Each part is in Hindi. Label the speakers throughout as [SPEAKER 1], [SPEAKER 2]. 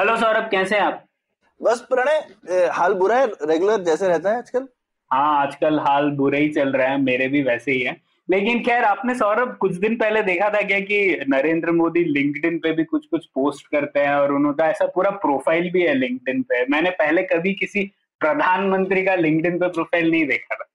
[SPEAKER 1] हेलो सौरभ कैसे हैं आप?
[SPEAKER 2] बस प्रणय हाल बुरा है? रेगुलर जैसे रहता है आजकल?
[SPEAKER 1] हाँ आजकल हाल बुरे ही चल रहे हैं मेरे भी वैसे ही है। लेकिन खैर आपने सौरभ कुछ दिन पहले देखा था क्या कि नरेंद्र मोदी लिंक्डइन पे भी कुछ कुछ पोस्ट करते हैं और उनका ऐसा पूरा प्रोफ़ाइल भी है लिंक्डइन पे। मैंने पहले कभी किसी प्रधानमंत्री का लिंक्डइन पे प्रोफ़ाइल नहीं देखा था।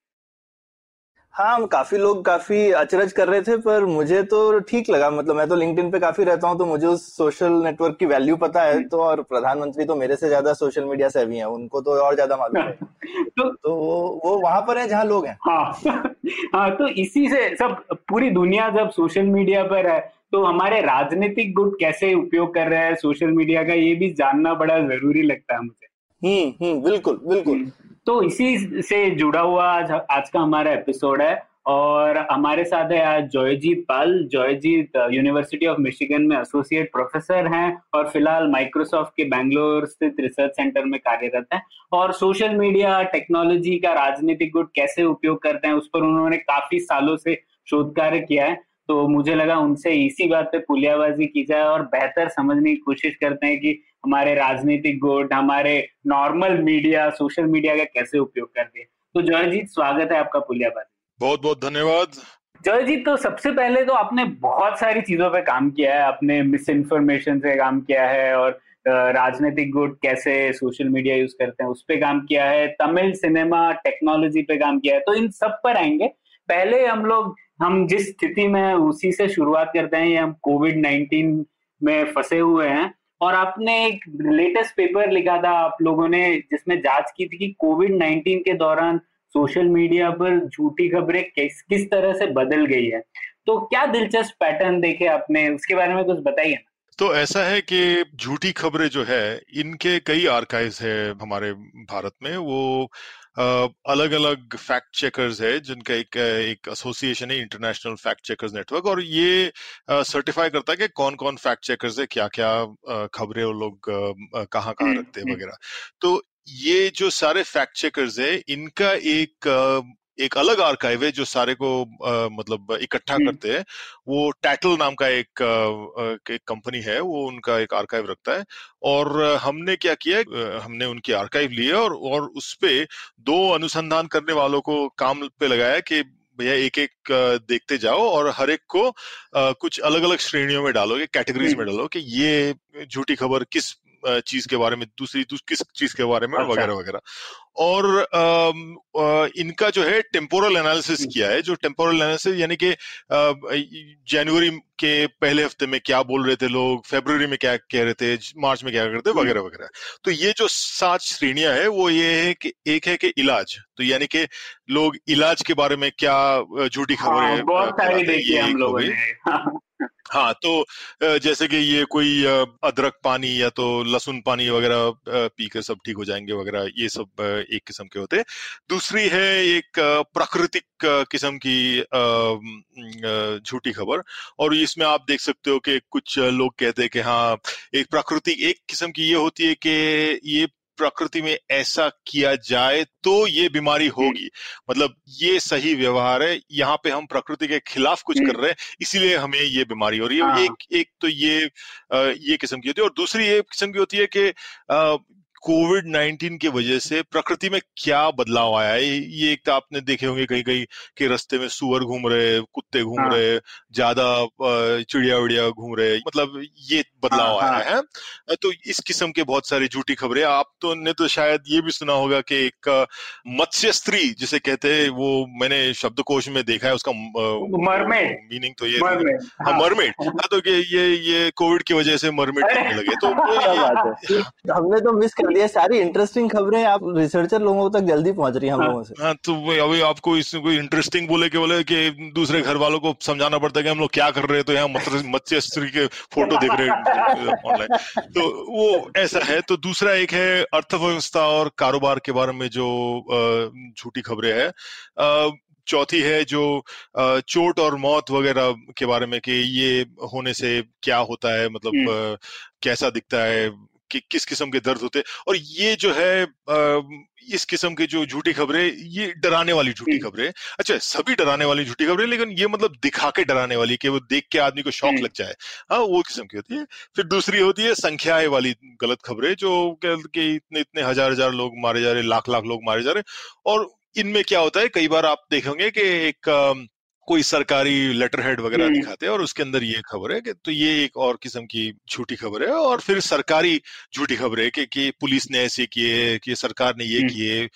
[SPEAKER 2] हाँ काफ़ी लोग काफ़ी अचरज कर रहे थे पर मुझे तो ठीक लगा। मतलब मैं तो लिंक्डइन पे काफ़ी रहता हूँ तो मुझे उस सोशल नेटवर्क की वैल्यू पता है तो और प्रधानमंत्री तो मेरे से ज़्यादा सोशल मीडिया से भी हैं उनको तो और ज़्यादा मालूम है।
[SPEAKER 1] तो
[SPEAKER 2] तो वो वो वहाँ पर है जहाँ लोग हैं।
[SPEAKER 1] हाँ हाँ तो इसी से सब पूरी दुनिया जब सोशल मीडिया पर है तो हमारे राजनीतिक गुट कैसे उपयोग कर रहे हैं सोशल मीडिया का ये भी जानना बड़ा ज़रूरी लगता है मुझे।
[SPEAKER 2] हम्म हम्म बिल्कुल बिल्कुल।
[SPEAKER 1] तो इसी से जुड़ा हुआ आज आज का हमारा एपिसोड है और हमारे साथ है आज Joyjeet Pal Joyjeet university of Michigan में एसोसिएट प्रोफेसर हैं और फ़िलहाल माइक्रोसॉफ्ट के बैंगलोर स्थित रिसर्च सेंटर में कार्यरत हैं और सोशल मीडिया टेक्नोलॉजी का राजनीतिक गुट कैसे उपयोग करते हैं उस पर उन्होंने काफ़ी सालों से शोध कार्य किया है। तो मुझे लगा उनसे इसी बात पे पुलियाबाजी की जाए और बेहतर समझने की कोशिश करते हैं कि हमारे राजनीतिक गुट हमारे नॉर्मल मीडिया सोशल मीडिया का कैसे उपयोग करते हैं तो जॉयजीत स्वागत है आपका पुलियाबाजी
[SPEAKER 3] बहुत बहुत धन्यवाद।
[SPEAKER 1] जॉयजीत तो सबसे पहले तो आपने बहुत सारी चीज़ों पे काम किया है। आपने मिस इन्फॉर्मेशन से काम किया है और राजनीतिक गुट कैसे सोशल मीडिया यूज़ करते हैं उस पर काम किया है। तमिल सिनेमा टेक्नोलॉजी पे काम किया है। तो इन सब पर आएँगे। पहले हम लोग हम जिस स्थिति में उसी से शुरुआत करते हैं, ये हम कोविड नाइन्टीन में फंसे हुए हैं। और आपने एक लेटेस्ट पेपर लिखा था, आप लोगों ने जिसमें जाँच की थी कि कोविड नाइन्टीन के दौरान सोशल मीडिया पर झूठी खबरें किस किस तरह से बदल गई है। तो क्या दिलचस्प पैटर्न देखे आपने? उसके बारे में कुछ बताइए
[SPEAKER 3] तो ऐसा है कि झूठी खबरें जो है, इनके कई आर्काइव्स है हमारे भारत में। वो अलग अलग फैक्ट चेकर्स है जिनका एक एक एसोसिएशन है इंटरनेशनल फैक्ट चेकर्स नेटवर्क और ये सर्टिफाई करता है कि कौन कौन फैक्ट चेकर्स है क्या क्या खबरें वो लोग कहाँ कहाँ
[SPEAKER 1] हम्म,
[SPEAKER 3] रखते हैं
[SPEAKER 1] हम्म।
[SPEAKER 3] वगैरह तो ये जो सारे फैक्ट चेकर्स है इनका एक एक अलग आर्काइव है जो सारे को अ, मतलब इकट्ठा। करते हैं। वो टैटल नाम का एक एक कंपनी है वो उनका एक आर्काइव रखता है। और हमने क्या किया हमने उनकी आर्काइव लिए और और उस पे दो अनुसंधान करने वालों को काम पे लगाया कि भैया एक एक देखते जाओ और हर एक को कुछ अलग अलग श्रेणियों में डालोगे कैटेगरीज में डालो कि ये झूठी खबर किस चीज़ के बारे में दूसरी दूस, किस चीज़ के बारे में
[SPEAKER 1] अच्छा।
[SPEAKER 3] वगैरह वगैरह। और अम, अ, इनका जो है टेम्पोरल एनालिसिस। किया है जो टेम्पोरल एनालिसिस यानी कि जनवरी के पहले हफ़्ते में क्या बोल रहे थे लोग फरवरी में क्या कह रहे थे मार्च में क्या कर
[SPEAKER 1] रहे थे
[SPEAKER 3] वगैरह वगैरह। तो ये जो सात श्रेणियाँ है वो ये है कि एक है कि इलाज। तो यानी कि लोग इलाज के बारे में क्या झूठी खबरें
[SPEAKER 1] हाँ, बहुत सारी देखी हम लोगों ने।
[SPEAKER 3] हाँ तो जैसे कि ये कोई अदरक पानी या तो लहसुन पानी वगैरह पीकर सब ठीक हो जाएँगे वगैरह, ये सब एक किस्म के होते दूसरी है एक प्राकृतिक किस्म की झूठी खबर। और इसमें आप देख सकते हो कि कुछ लोग कहते हैं कि हाँ एक प्राकृतिक, एक किस्म की ये होती है कि ये प्रकृति में ऐसा किया जाए तो ये बीमारी होगी। मतलब ये सही व्यवहार है यहाँ पे हम प्रकृति के खिलाफ कुछ कर रहे हैं इसीलिए हमें ये बीमारी हो रही है।
[SPEAKER 1] हाँ।
[SPEAKER 3] एक एक तो ये ये किस्म की होती है और दूसरी ये किस्म की होती है कि कोविड 19 की वजह से प्रकृति में क्या बदलाव आया है? ये एक तो आपने देखे होंगे कहीं कहीं के रास्ते में सुअर घूम रहे कुत्ते घूम
[SPEAKER 1] हाँ।
[SPEAKER 3] रहे ज़्यादा चिड़िया विड़िया घूम रहे मतलब ये बदलाव
[SPEAKER 1] हाँ,
[SPEAKER 3] आया है। तो इस किस्म के बहुत सारी झूठी खबरें आप तो ने तो शायद ये भी सुना होगा कि एक मत्स्य स्त्री जिसे कहते हैं वो मैंने शब्दकोश में देखा है उसका
[SPEAKER 1] मरमेड।
[SPEAKER 3] मीनिंग तो ये
[SPEAKER 1] मरमेड
[SPEAKER 3] हाँ मरमेड। हाँ तो ये ये ये कोविड की वजह से मरमेड करने लगे तो ये-
[SPEAKER 2] हमने तो मिस कर और ये सारी इंटरेस्टिंग खबरें आप रिसर्चर लोगों तक जल्दी पहुँच रही है हम हाँ, लोगों से।
[SPEAKER 3] हाँ तो अभी आपको इसमें कोई इंटरेस्टिंग बोले के बोले कि दूसरे घर वालों को समझाना पड़ता है कि हम लोग क्या कर रहे हैं तो यहाँ मत्स्य स्त्री के फ़ोटो देख रहे हैं। ऑनलाइन तो वो ऐसा है तो दूसरा एक है अर्थव्यवस्था और कारोबार के बारे में जो झूठी खबरें है चौथी है जो चोट और मौत वगैरह के बारे में कि ये होने से क्या होता है मतलब हम्म। कैसा दिखता है कि किस किस्म के दर्द होते और ये जो है इस किस्म की जो झूठी खबरें ये डराने वाली झूठी। खबरें। अच्छा सभी डराने वाली झूठी खबरें लेकिन ये मतलब दिखा के डराने वाली कि वो देख के आदमी को शौक। लग जाए। हाँ वो किस्म की होती है। फिर दूसरी होती है संख्याएँ वाली गलत खबरें जो कि इतने इतने हज़ार हज़ार लोग मारे जा रहे लाख लाख लोग मारे जा रहे और इनमें क्या होता है कई बार आप देखेंगे कि एक कोई सरकारी लेटर हेड वगैरह हम्म। दिखाते हैं और उसके अंदर ये खबर है कि तो ये एक और किस्म की झूठी खबर है और फिर सरकारी झूठी खबर है कि, कि पुलिस ने ऐसे किए कि सरकार ने ये हम्म। किए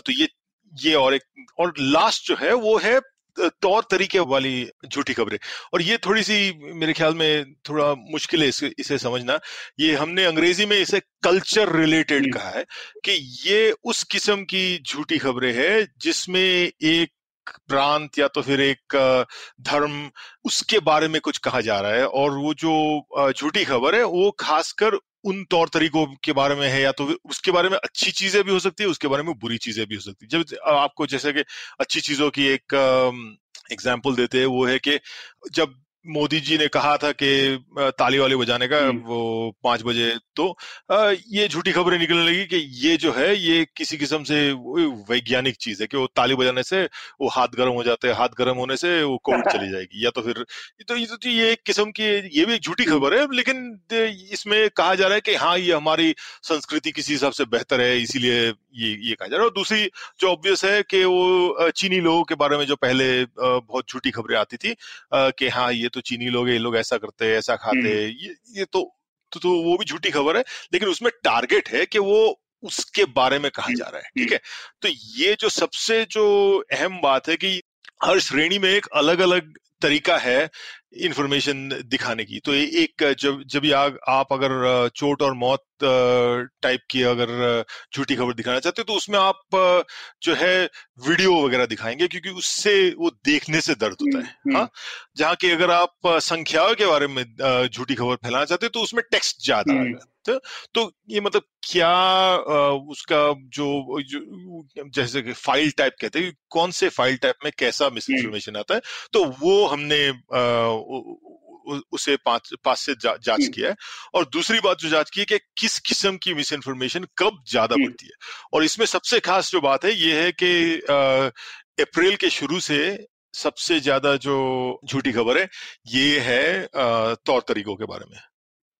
[SPEAKER 3] तो ये ये और एक और लास्ट जो है वो है तौर तरीके वाली झूठी खबरें और ये थोड़ी सी मेरे ख्याल में थोड़ा मुश्किल है इसे, इसे समझना ये हमने अंग्रेज़ी में इसे कल्चर रिलेटेड कहा है कि ये उस किस्म की झूठी खबरें है जिसमें एक प्रांत या तो फिर एक धर्म, उसके बारे में कुछ कहा जा रहा है और वो जो झूठी खबर है, वो खासकर उन तौर तरीकों के बारे में है या तो उसके बारे में अच्छी चीज़ें भी हो सकती है, उसके बारे में बुरी चीज़ें भी हो सकती है। जब आपको जैसे कि अच्छी चीज़ों की एक एग्ज़ाम्पल देते हैं, वो है कि जब मोदी जी ने कहा था कि ताली वाली बजाने का हम्म। वो पाँच बजे तो ये झूठी खबरें निकलने लगी कि ये जो है ये किसी किस्म से वैज्ञानिक चीज़ है कि वो ताली बजाने से वो हाथ गर्म हो जाते हैं हाथ गर्म होने से वो कोविड चली जाएगी या तो फिर तो ये तो ये एक किस्म की ये भी एक झूठी। खबर है लेकिन इसमें कहा जा रहा है कि हाँ ये हमारी संस्कृति किसी हिसाब से बेहतर है इसीलिए ये ये कहा जा रहा है और दूसरी जो ऑब्वियस है कि वो चीनी लोगों के बारे में जो पहले बहुत झूठी खबरें आती थी कि हाँ ये तो चीनी लोग ये लोग ऐसा करते हैं ऐसा खाते हैं। हम्म। ये ये तो, तो तो वो भी झूठी खबर है लेकिन उसमें टारगेट है कि वो उसके बारे में कहा जा रहा है ठीक है? तो ये जो सबसे जो अहम बात है कि हर श्रेणी में एक अलग अलग तरीका है इंफॉर्मेशन दिखाने की। तो एक जब जब आग आप अगर चोट और मौत टाइप की अगर झूठी खबर दिखाना चाहते हो तो उसमें आप जो है वीडियो वगैरह दिखाएँगे क्योंकि उससे वो देखने से दर्द होता है। हम्म, हाँ? हम्म। जहाँ की अगर आप संख्याओं के बारे में झूठी खबर फैलाना चाहते हो तो उसमें टेक्स्ट ज़्यादा हम्म। आएगा। तो, तो ये मतलब क्या उसका जो, जो जैसे कि फ़ाइल टाइप कहते हैं कौन से फ़ाइल टाइप में कैसा मिस इन्फॉर्मेशन आता है तो वो हमने उसे पास से जा, जाँच किया है। और दूसरी बात जो जाँच की है कि किस किस्म की मिस इन्फॉर्मेशन कब ज़्यादा बढ़ती है। और इसमें सबसे खास जो बात है ये है कि अप्रैल के शुरू से सबसे ज़्यादा जो झूठी खबर है ये है तौर तरीकों के बारे में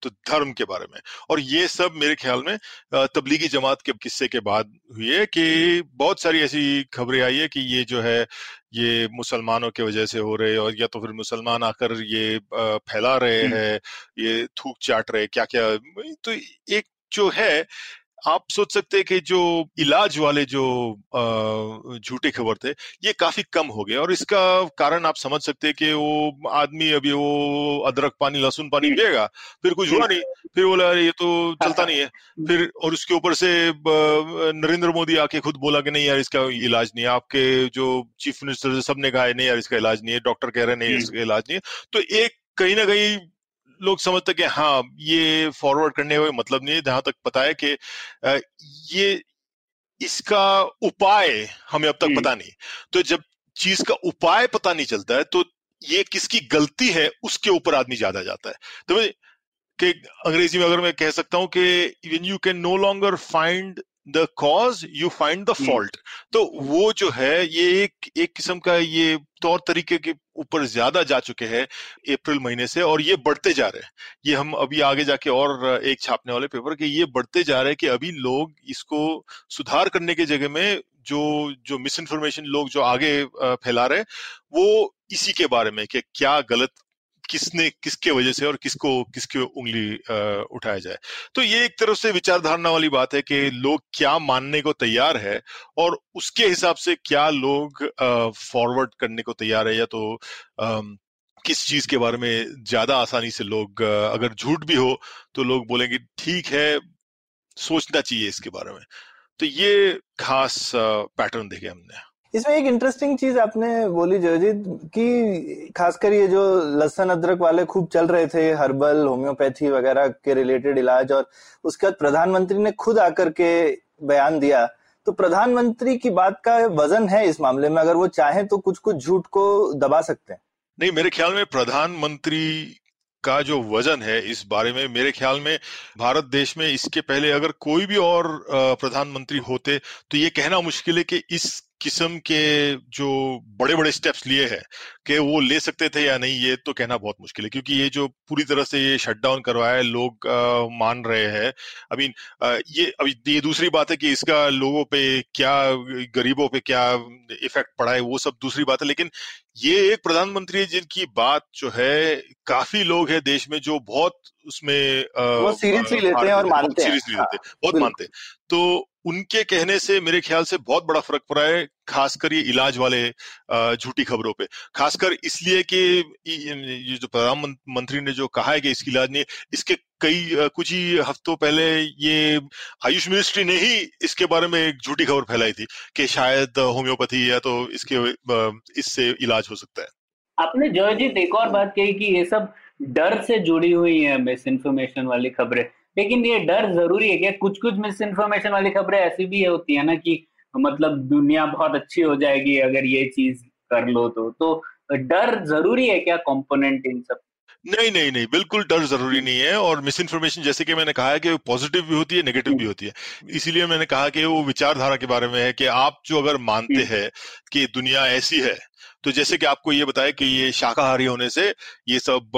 [SPEAKER 3] तो धर्म के बारे में। और ये सब मेरे ख्याल में तबलीगी जमात के किस्से के बाद हुई है कि बहुत सारी ऐसी खबरें आई है कि ये जो है ये मुसलमानों की वजह से हो रहे और या तो फिर मुसलमान आकर ये फैला रहे हैं। ये थूक चाट रहे क्या क्या तो एक जो है आप सोच सकते हैं कि जो इलाज वाले जो झूठे खबर थे ये काफ़ी कम हो गए। और इसका कारण आप समझ सकते हैं कि वो आदमी अभी वो अदरक पानी लहसुन पानी पिएगा फिर कुछ हुआ नहीं फिर बोला अरे ये तो चलता नहीं है। फिर और उसके ऊपर से नरेंद्र मोदी आके खुद बोला कि नहीं यार इसका इलाज नहीं है। आपके जो चीफ मिनिस्टर सबने कहा है नहीं यार इसका इलाज नहीं है। डॉक्टर कह रहे नहीं इसका इलाज नहीं है। तो एक कहीं ना कहीं लोग समझते कि हाँ ये फॉरवर्ड करने का मतलब नहीं है। जहाँ तक पता है कि ये इसका उपाय हमें अब तक पता नहीं। तो जब चीज़ का उपाय पता नहीं चलता है तो ये किसकी गलती है उसके ऊपर आदमी ज़्यादा जाता है। तो कि अंग्रेज़ी में अगर मैं कह सकता हूँ कि you can no longer find the cause you find the fault तो वो जो है ये एक एक किस्म का ये तौर तरीके के ऊपर ज़्यादा जा चुके हैं अप्रैल महीने से और ये बढ़ते जा रहे हैं। ये हम अभी आगे जाके और एक छापने वाले पेपर के ये बढ़ते जा रहे हैं कि अभी लोग इसको सुधार करने के जगह में जो जो मिस इन्फॉर्मेशन लोग जो आगे फैला रहे वो इसी के बारे में कि क्या गलत किसने किसके वजह से और किसको, किसकी उंगली उठाया जाए। तो ये एक तरफ़ से विचारधारणा वाली बात है कि लोग क्या मानने को तैयार है और उसके हिसाब से क्या लोग फॉरवर्ड करने को तैयार है या तो किस चीज़ के बारे में ज़्यादा आसानी से लोग अगर झूठ भी हो तो लोग बोलेंगे, ठीक है, सोचना चाहिए इसके बारे में। तो ये खास पैटर्न देखे हमने।
[SPEAKER 2] इसमें एक इंटरेस्टिंग चीज़ आपने बोली, जयजीत, कि खासकर ये जो लहसन अदरक वाले खूब चल रहे थे, हर्बल, होम्योपैथी वगैरह के रिलेटेड इलाज, और उसके बाद प्रधानमंत्री ने खुद आकर के बयान दिया। तो प्रधानमंत्री की बात का वज़न है इस मामले में, अगर वो चाहें तो कुछ कुछ झूठ को दबा सकते हैं।
[SPEAKER 3] नहीं, मेरे ख्याल में प्रधानमंत्री का जो वज़न है इस बारे में, मेरे ख्याल में भारत देश में इसके पहले अगर कोई भी और प्रधानमंत्री होते तो ये कहना मुश्किल है कि इस किस्म के जो बड़े बड़े स्टेप्स लिए हैं कि वो ले सकते थे या नहीं ये तो कहना बहुत मुश्किल है क्योंकि ये जो पूरी तरह से ये शट डाउन करवाया है लोग आ, मान रहे हैं। आई मीन ये अभी ये दूसरी बात है कि इसका लोगों पे क्या गरीबों पे क्या इफ़ेक्ट पड़ा है वो सब दूसरी बात है। लेकिन ये एक प्रधानमंत्री है जिनकी बात जो है काफ़ी लोग है देश में जो बहुत उसमें
[SPEAKER 2] सीरियसली लेते हैं और मानते हैं
[SPEAKER 3] सीरियसली लेते हैं बहुत मानते हैं। तो उनके कहने से मेरे ख्याल से बहुत बड़ा फ़र्क पड़ा है, खासकर ये इलाज वाले झूठी खबरों पे। खासकर इसलिए कि ये जो प्रधानमंत्री ने जो कहा है कि इसकी इलाज नहीं, इसके कई कुछ ही हफ्तों पहले ये आयुष मिनिस्ट्री ने ही इसके बारे में एक झूठी खबर फैलाई थी कि शायद होम्योपैथी या तो इसके इससे इलाज हो सकता है।
[SPEAKER 1] आपने जयजीत एक और बात कही कि ये सब डर से जुड़ी हुई है, मिस इन्फॉर्मेशन वाली खबरें। लेकिन ये डर ज़रूरी है क्या? कुछ कुछ मिस इन्फॉर्मेशन वाली खबरें ऐसी भी होती है ना कि मतलब दुनिया बहुत अच्छी हो जाएगी अगर ये चीज़ कर लो तो। तो डर ज़रूरी है क्या कंपोनेंट इन सब?
[SPEAKER 3] नहीं नहीं नहीं बिल्कुल डर ज़रूरी नहीं है और मिस इन्फॉर्मेशन जैसे कि मैंने कहा है कि पॉजिटिव भी होती है नेगेटिव भी होती है। इसीलिए मैंने कहा कि वो विचारधारा के बारे में है कि आप जो अगर मानते। हैं कि दुनिया ऐसी है तो जैसे कि आपको ये बताया कि ये शाकाहारी होने से ये सब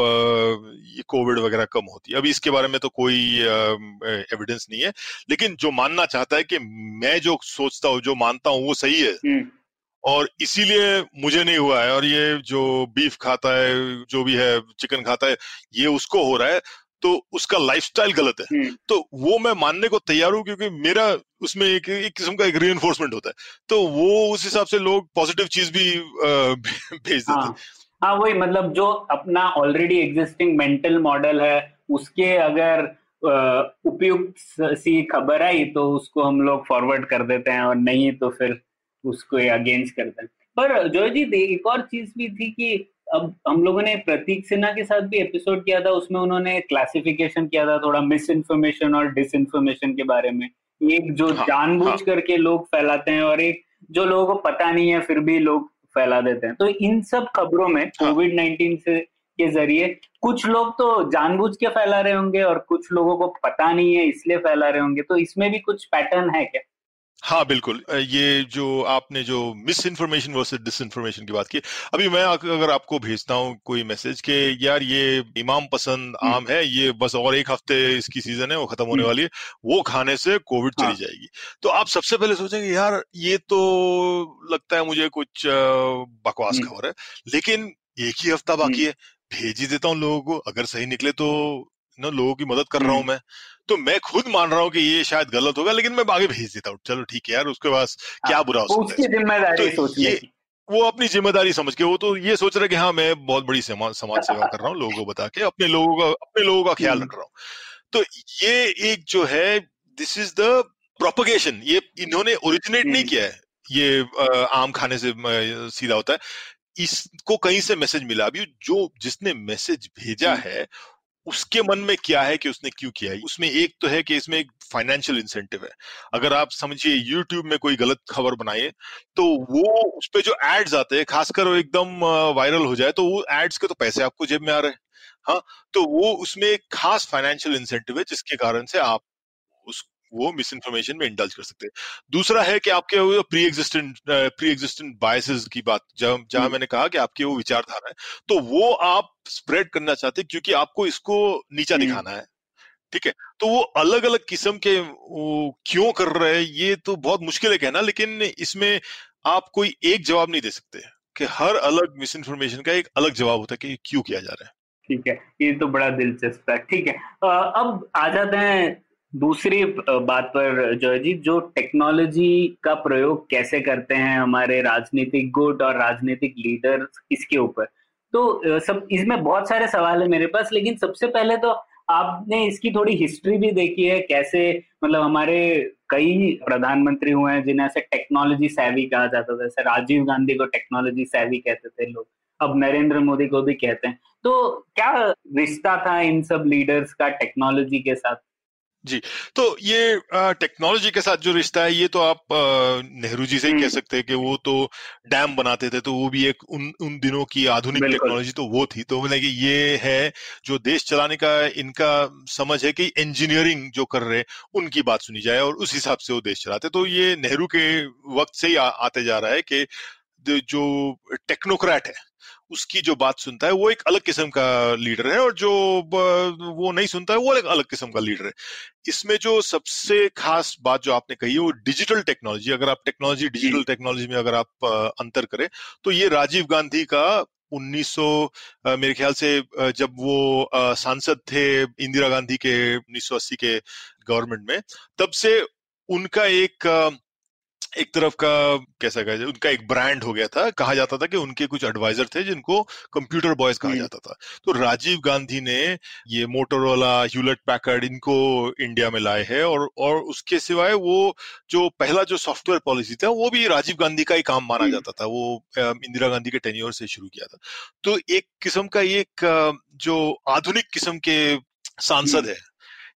[SPEAKER 3] ये कोविड वगैरह कम होती है। अभी इसके बारे में तो कोई एविडेंस नहीं है। लेकिन जो मानना चाहता है कि मैं जो सोचता हूँ जो मानता हूँ वो सही है। हम्म। और इसीलिए मुझे नहीं हुआ है। और ये जो बीफ खाता है जो भी है चिकन खाता है ये उसको हो रहा है। तो उसका लाइफस्टाइल गलत है। हम्म। तो वो मैं मानने को तैयार हूँ क्योंकि मेरा उसमें एक एक किस्म का एक री होता है। तो वो उस हिसाब से लोग पॉजिटिव चीज़ भी भेज देते
[SPEAKER 1] हाँ, हाँ। वही मतलब जो अपना ऑलरेडी एग्जिस्टिंग मेंटल मॉडल है उसके अगर उपयुक्त सी खबर आई तो उसको हम लोग फॉरवर्ड कर देते हैं और नहीं तो फिर उसको अगेंस्ट करते हैं। पर जो जी एक और चीज़ भी थी कि अब हम लोगों ने प्रतीक सिन्हा के साथ भी एपिसोड किया था उसमें उन्होंने क्लासिफिकेशन किया था थोड़ा मिस इन्फॉर्मेशन और डिस इन्फॉर्मेशन के बारे में। एक जो हाँ, जानबूझ हाँ. करके लोग फैलाते हैं और एक जो लोगों को पता नहीं है फिर भी लोग फैला देते हैं तो इन सब खबरों में कोविड हाँ। नाइन्टीन से के ज़रिए कुछ लोग तो जानबूझ के फैला रहे होंगे और कुछ लोगों को पता नहीं है इसलिए फैला रहे होंगे तो इसमें भी कुछ पैटर्न है क्या
[SPEAKER 3] हाँ बिल्कुल ये जो आपने जो misinformation versus disinformation की बात की अभी मैं अगर आपको भेजता हूँ कोई मैसेज के यार ये इमाम पसंद हम्म। आम है ये बस और एक हफ़्ते इसकी सीज़न है वो खत्म होने हम्म। वाली है वो खाने से कोविड हाँ. चली जाएगी तो आप सबसे पहले सोचेंगे यार ये तो लगता है मुझे कुछ बकवास हम्म। खबर है लेकिन एक ही हफ़्ता बाकी है भेज ही देता हूँ लोगों को अगर सही निकले तो ना लोगों की मदद कर रहा हूँ मैं तो मैं खुद मान रहा हूँ कि ये शायद गलत होगा लेकिन मैं आगे भेज देता हूँ चलो ठीक है यार उसके पास क्या हाँ, बुरा हो
[SPEAKER 1] सकता है तो ये
[SPEAKER 3] वो अपनी ज़िम्मेदारी समझ के वो तो ये सोच रहा है कि हाँ मैं बहुत बड़ी समाज समाज सेवा कर रहा हूँ लोगों को बता के अपने लोगों का अपने लोगों का ख्याल हम्म। रख रहा हूँ तो ये एक जो है दिस इज़ द प्रोपोगेशन ये इन्होंने ओरिजिनेट नहीं हम्म। किया है ये आम खाने से सीधा होता है इसको कहीं से मैसेज मिला अभी जो जिसने मैसेज भेजा हम्म। है उसके मन में क्या है कि उसने क्यों किया है? उसमें एक तो है कि इसमें एक फाइनेंशियल इंसेंटिव है। अगर आप समझिए यूट्यूब में कोई गलत खबर बनाए तो वो उस पर जो एड्स आते हैं, खासकर वो एकदम वायरल हो जाए तो वो एड्स के तो पैसे आपको जेब में आ रहे हैं। हाँ तो वो उसमें एक खास फाइनेंशियल इंसेंटिव है, जिसके कारण से आप वो मिस इन्फॉर्मेशन में इंडल्ज कर सकते हैं। दूसरा है कि आपके वो pre existent pre existent biases की बात जहाँ जहाँ मैंने कहा कि आपकी वो विचारधारा है तो वो आप स्प्रेड करना चाहते हैं क्योंकि आपको इसको नीचा दिखाना है ठीक है? तो वो अलग अलग किस्म के क्यों कर रहे हैं ये तो बहुत मुश्किल है कहना लेकिन इसमें आप कोई एक जवाब नहीं दे सकते कि हर अलग मिस इन्फॉर्मेशन का एक अलग जवाब होता है कि क्यों किया जा रहा है।
[SPEAKER 1] ठीक है ये तो बड़ा दिलचस्प है ठीक है। अब आ जाते हैं दूसरी बात पर जयजीत जो टेक्नोलॉजी का प्रयोग कैसे करते हैं हमारे राजनीतिक गुट और राजनीतिक लीडर इसके ऊपर? तो सब, इसमें बहुत सारे सवाल है मेरे पास, लेकिन सबसे पहले तो आपने इसकी थोड़ी हिस्ट्री भी देखी है, कैसे मतलब हमारे कई प्रधानमंत्री हुए हैं जिन्हें ऐसे टेक्नोलॉजी सैवी कहा जाता था, जैसे राजीव गांधी को टेक्नोलॉजी सैवी कहते थे लोग, अब नरेंद्र मोदी को भी कहते हैं। तो क्या रिश्ता था इन सब लीडर्स का टेक्नोलॉजी के साथ?
[SPEAKER 3] जी तो ये टेक्नोलॉजी के साथ जो रिश्ता है ये तो आप नेहरू जी से ही कह हम्म। सकते हैं कि वो तो डैम बनाते थे तो वो भी एक उन उन दिनों की आधुनिक टेक्नोलॉजी तो वो थी। तो बोले कि ये है जो देश चलाने का इनका समझ है कि इंजीनियरिंग जो कर रहे हैं उनकी बात सुनी जाए और उस हिसाब से वो देश चलाते। तो ये नेहरू के वक्त से ही आ, आते जा रहा है कि जो टेक्नोक्रेट है उसकी जो बात सुनता है वो एक अलग किस्म का लीडर है और जो वो नहीं सुनता है वो एक अलग किस्म का लीडर है। इसमें जो सबसे खास बात जो आपने कही है वो डिजिटल टेक्नोलॉजी अगर आप टेक्नोलॉजी डिजिटल टेक्नोलॉजी में अगर आप अंतर करें तो ये राजीव गांधी का 1900 मेरे ख्याल से जब वो सांसद थे इंदिरा गांधी के 1980 के गवर्नमेंट में तब से उनका एक एक तरफ़ का कैसा कहा उनका एक ब्रांड हो गया था। कहा जाता था कि उनके कुछ एडवाइजर थे जिनको कंप्यूटर बॉयज़ कहा जाता था। तो राजीव गांधी ने ये मोटोरोला ह्यूलेट पैकर्ड इनको इंडिया में लाए हैं और और उसके सिवाय वो जो पहला जो सॉफ्टवेयर पॉलिसी था वो भी राजीव गांधी का ही काम माना जाता था। वो इंदिरा गांधी के टेन्योर से शुरू किया था। तो एक किस्म का एक जो आधुनिक किस्म के सांसद है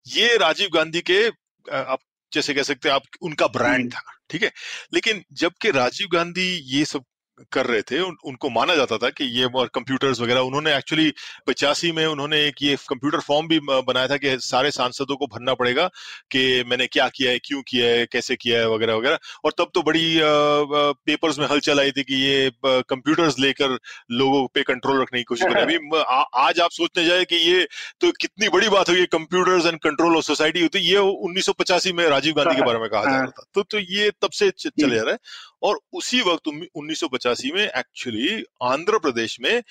[SPEAKER 3] ये राजीव गांधी के आप जैसे कह सकते हैं आप उनका ब्रांड था ठीक है? लेकिन जबकि राजीव गांधी ये सब कर रहे थे उन, उनको माना जाता था कि ये और कंप्यूटर्स वगैरह उन्होंने एक्चुअली पचासी में उन्होंने एक ये कंप्यूटर फॉर्म भी बनाया था कि सारे सांसदों को भरना पड़ेगा कि मैंने क्या किया है क्यों किया है कैसे किया है वगैरह वगैरह। और तब तो बड़ी पेपर्स में हलचल आई थी कि ये कंप्यूटर्स लेकर लोगों पे कंट्रोल रखने की कोशिश करें अभी आज आप सोचने जाए कि ये तो कितनी बड़ी बात हुई computers and control of society होती ये उन्नीस सौ पचासी में राजीव गांधी के बारे में कहा जा रहा था। तो, तो ये तब से चले जा रहा है। और उसी वक्त उन्नीस सौ पचासी में एक्चुअली आंध्र प्रदेश में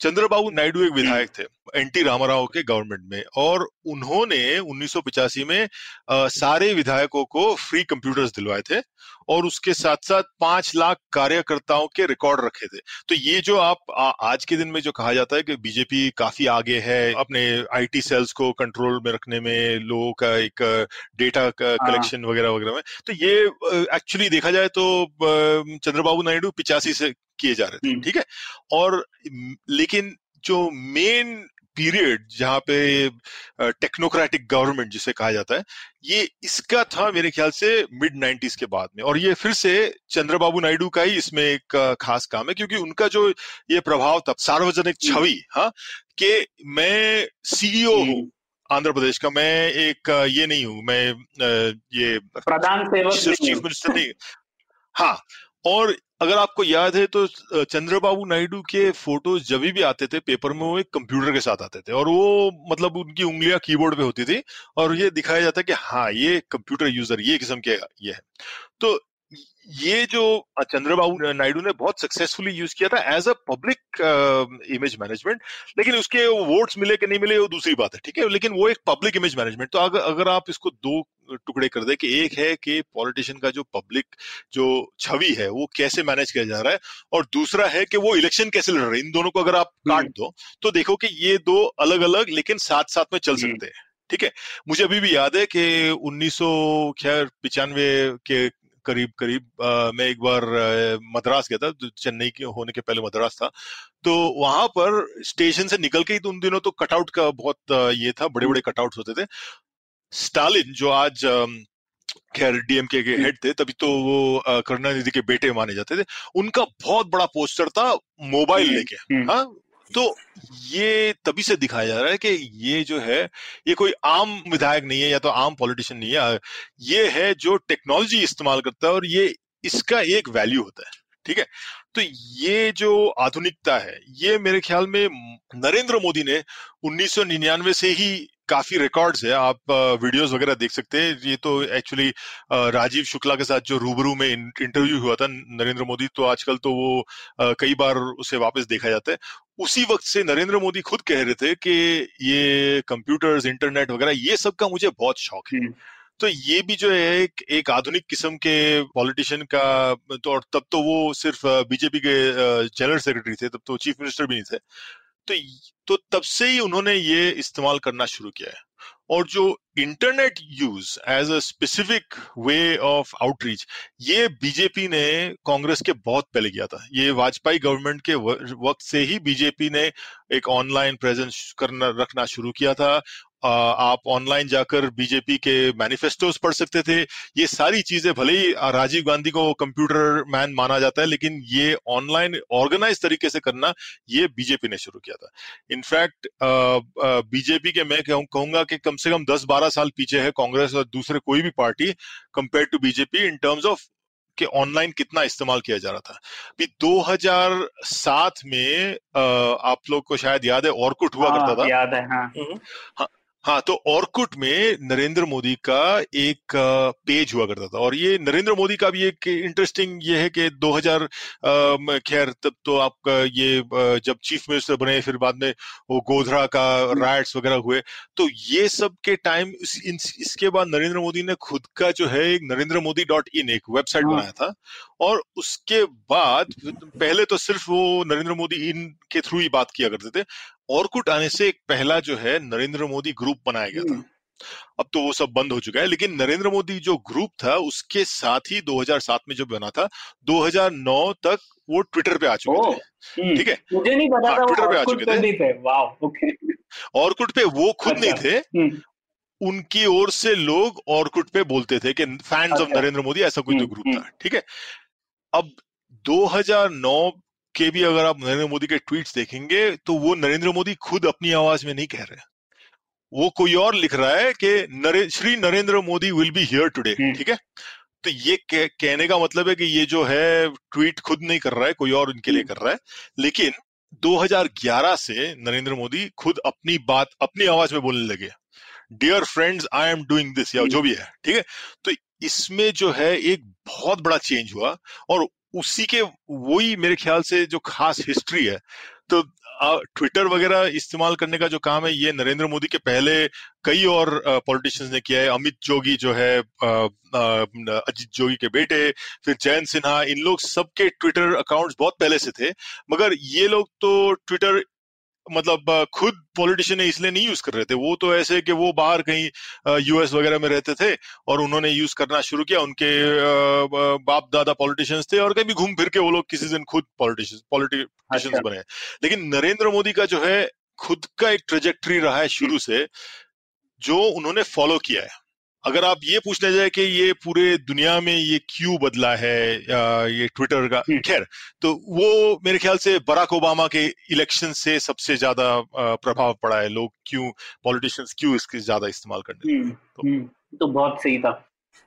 [SPEAKER 3] चंद्रबाबू नायडू एक विधायक थे एन टी रामाराव के गवर्नमेंट में। और उन्होंने उन्नीस में आ, सारे विधायकों को फ्री कंप्यूटर्स दिलवाए थे। और उसके साथ साथ पाँच लाख कार्यकर्ताओं के रिकॉर्ड रखे थे। तो ये जो आप आ, आज के दिन में जो कहा जाता है कि बीजेपी काफ़ी आगे है अपने आईटी सेल्स को कंट्रोल में रखने में लोगों का एक डेटा कलेक्शन वगैरह वगैरह में तो ये एक्चुअली देखा जाए तो चंद्रबाबू नायडू पिचासी से किए जा रहे थे ठीक है? और लेकिन जो मेन पीरियड जहाँ पे टेक्नोक्रेटिक गवर्नमेंट जिसे कहा जाता है ये इसका था मेरे ख्याल से मिड नाइन्टीज के बाद में। और ये फिर से चंद्रबाबू नायडू का ही इसमें एक खास काम है क्योंकि उनका जो ये प्रभाव था सार्वजनिक छवि हाँ कि मैं सीईओ हूँ आंध्र प्रदेश का मैं एक ये नहीं हूँ मैं ये
[SPEAKER 1] प्रधान सेवक
[SPEAKER 3] चीफ मिनिस्टर नहीं हाँ और अगर आपको याद है तो चंद्रबाबू नायडू के फ़ोटोज़ जब भी आते थे, पेपर में वो एक कंप्यूटर के साथ आते थे और वो मतलब उनकी उंगलियाँ कीबोर्ड पे होती थी और ये दिखाया जाता है कि हाँ ये कंप्यूटर यूज़र, ये किस्म के ये है। तो ये जो चंद्रबाबू नायडू ने बहुत सक्सेसफुली यूज़ किया था as a public image management लेकिन उसके वोट्स मिले कि नहीं मिले वो दूसरी बात है ठीक है लेकिन वो एक पब्लिक इमेज मैनेजमेंट तो अगर अगर आप इसको दो टुकड़े कर दे कि एक है कि पॉलिटिशियन का जो पब्लिक जो छवि है वो कैसे मैनेज किया जा रहा है और दूसरा है कि वो इलेक्शन कैसे लड़ रहे हैं इन दोनों को अगर आप हम्म। काट दो तो देखो कि ये दो अलग अलग लेकिन साथ साथ में चल हम्म। सकते हैं ठीक है मुझे अभी भी याद है कि उन्नीस सौ पिचानवे के करीब करीब आ, मैं एक बार मद्रास गया था चेन्नई के होने के पहले मद्रास था। तो वहाँ पर स्टेशन से निकल के ही तो उन दिनों तो कटआउट का बहुत ये था बड़े बड़े कटआउट होते थे। स्टालिन जो आज खैर डीएमके के हेड थे तभी तो वो करुणानिधि के बेटे माने जाते थे। उनका बहुत बड़ा पोस्टर था मोबाइल लेके। हाँ? तो ये तभी से दिखाया जा रहा है कि ये जो है, ये कोई आम विधायक नहीं है या तो आम पॉलिटिशियन नहीं है। ये है जो टेक्नोलॉजी इस्तेमाल करता है और ये इसका एक वैल्यू होता है, ठीक है? तो ये जो आधुनिकता है, ये मेरे ख्याल में नरेंद्र मोदी ने 1999 से ही काफ़ी रिकॉर्ड्स है आप वीडियोस वगैरह देख सकते हैं। ये तो एक्चुअली राजीव शुक्ला के साथ जो रूबरू में इंटरव्यू हुआ था नरेंद्र मोदी तो आजकल तो वो कई बार उसे वापस देखा जाता है। उसी वक्त से नरेंद्र मोदी खुद कह रहे थे कि ये कंप्यूटर्स इंटरनेट वगैरह ये सब का मुझे बहुत शौक है। हम्म। तो ये भी जो है एक एक आधुनिक किस्म के पॉलिटिशियन का तो और तब तो वो सिर्फ़ बीजेपी के जनरल सेक्रेटरी थे तब तो चीफ मिनिस्टर भी नहीं थे। तो तो तब से ही उन्होंने ये इस्तेमाल करना शुरू किया है। और जो internet use as a specific way of outreach ये बीजेपी ने कांग्रेस के बहुत पहले किया था। ये वाजपेयी गवर्नमेंट के वक्त से ही बीजेपी ने एक ऑनलाइन प्रेजेंस करना, रखना शुरू किया था। आप ऑनलाइन जाकर बीजेपी के मैनिफेस्टोज पढ़ सकते थे। ये सारी चीज़ें भले ही राजीव गांधी को कंप्यूटर मैन माना जाता है लेकिन ये ऑनलाइन ऑर्गेनाइज तरीके से करना ये बीजेपी ने शुरू किया था। इनफैक्ट बीजेपी के मैं कहूँगा कि कम से कम 10-12 साल पीछे है कांग्रेस और दूसरे कोई भी party compare to BJP in terms of कि ऑनलाइन कितना इस्तेमाल किया जा रहा था। अभी 2007 में आ, आप लोग को शायद याद है ऑर्कुट हुआ हाँ, करता था।
[SPEAKER 1] याद है हाँ, हम्म।
[SPEAKER 3] हाँ हाँ तो ऑर्कुट में नरेंद्र मोदी का एक पेज हुआ करता था। और ये नरेंद्र मोदी का भी एक इंटरेस्टिंग ये है कि 2000 खैर तब तो आपका ये जब चीफ मिनिस्टर बने फिर बाद में वो गोधरा का राइट्स वगैरह हुए। तो ये सब के टाइम इस, इसके बाद नरेंद्र मोदी ने खुद का जो है एक नरेंद्र मोदी डॉट इन एक वेबसाइट हाँ। बनाया था। और उसके बाद पहले तो सिर्फ़ वो नरेंद्र मोदी इन के थ्रू ही बात किया करते थे। ऑर्कुट आने से एक पहला जो है नरेंद्र मोदी ग्रुप बनाया गया था हम्म। अब तो वो सब बंद हो चुका है लेकिन नरेंद्र मोदी जो ग्रुप था उसके साथ ही 2007 में जो बना था 2009 तक वो ट्विटर पे आ चुके थे
[SPEAKER 1] हम्म। ठीक है मुझे नहीं पता हाँ, था ट्विटर पे आ चुके थे, थे। ओके
[SPEAKER 3] पे वो खुद अच्छा, नहीं थे हम्म। उनकी ओर से लोग ऑर्कुट पे बोलते थे कि फैंस ऑफ़ अच्छा। नरेंद्र मोदी ऐसा कोई तो ग्रुप था ठीक है अब 2009 के भी अगर आप नरेंद्र मोदी के ट्वीट्स देखेंगे तो वो नरेंद्र मोदी खुद अपनी आवाज़ में नहीं कह रहे वो कोई और लिख रहा है कि नरे, Shri Narendra Modi will be here today ठीक है? तो ये कह, कहने का मतलब है कि ये जो है ट्वीट खुद नहीं कर रहा है कोई और उनके लिए हम्म। कर रहा है। लेकिन 2011 से नरेंद्र मोदी खुद अपनी बात अपनी आवाज़ में बोलने लगे dear friends I am doing this या जो भी है ठीक है? तो इसमें जो है एक बहुत बड़ा चेंज हुआ और उसी के वही मेरे ख्याल से जो खास हिस्ट्री है। तो ट्विटर वगैरह इस्तेमाल करने का जो काम है, ये नरेंद्र मोदी के पहले कई और पॉलिटिशियंस ने किया है। अमित जोगी जो है अजीत जोगी के बेटे, फिर जयंत सिन्हा, इन लोग सबके ट्विटर अकाउंट्स बहुत पहले से थे। मगर ये लोग तो ट्विटर मतलब खुद पॉलिटिशियन इसलिए नहीं यूज़ कर रहे थे। वो तो ऐसे कि वो बाहर कहीं यूएस वगैरह में रहते थे और उन्होंने यूज़ करना शुरू किया। उनके बाप दादा पॉलिटिशियंस थे और कभी घूम फिर के वो लोग किसी दिन खुद पॉलिटिशियंस पॉलिटिशियंस बने लेकिन नरेंद्र मोदी का जो है खुद का एक ट्रेजेक्ट्री रहा है शुरू से जो उन्होंने फॉलो किया है। अगर आप ये पूछने जाए कि ये पूरे दुनिया में ये क्यों बदला है ये ट्विटर का हम्म। खैर तो वो मेरे ख्याल से बराक ओबामा के इलेक्शन से सबसे ज़्यादा प्रभाव पड़ा है। लोग क्यों पॉलिटिशियंस क्यों इसके ज़्यादा इस्तेमाल करने
[SPEAKER 1] हम्म, तो, हम्म, तो बहुत सही था।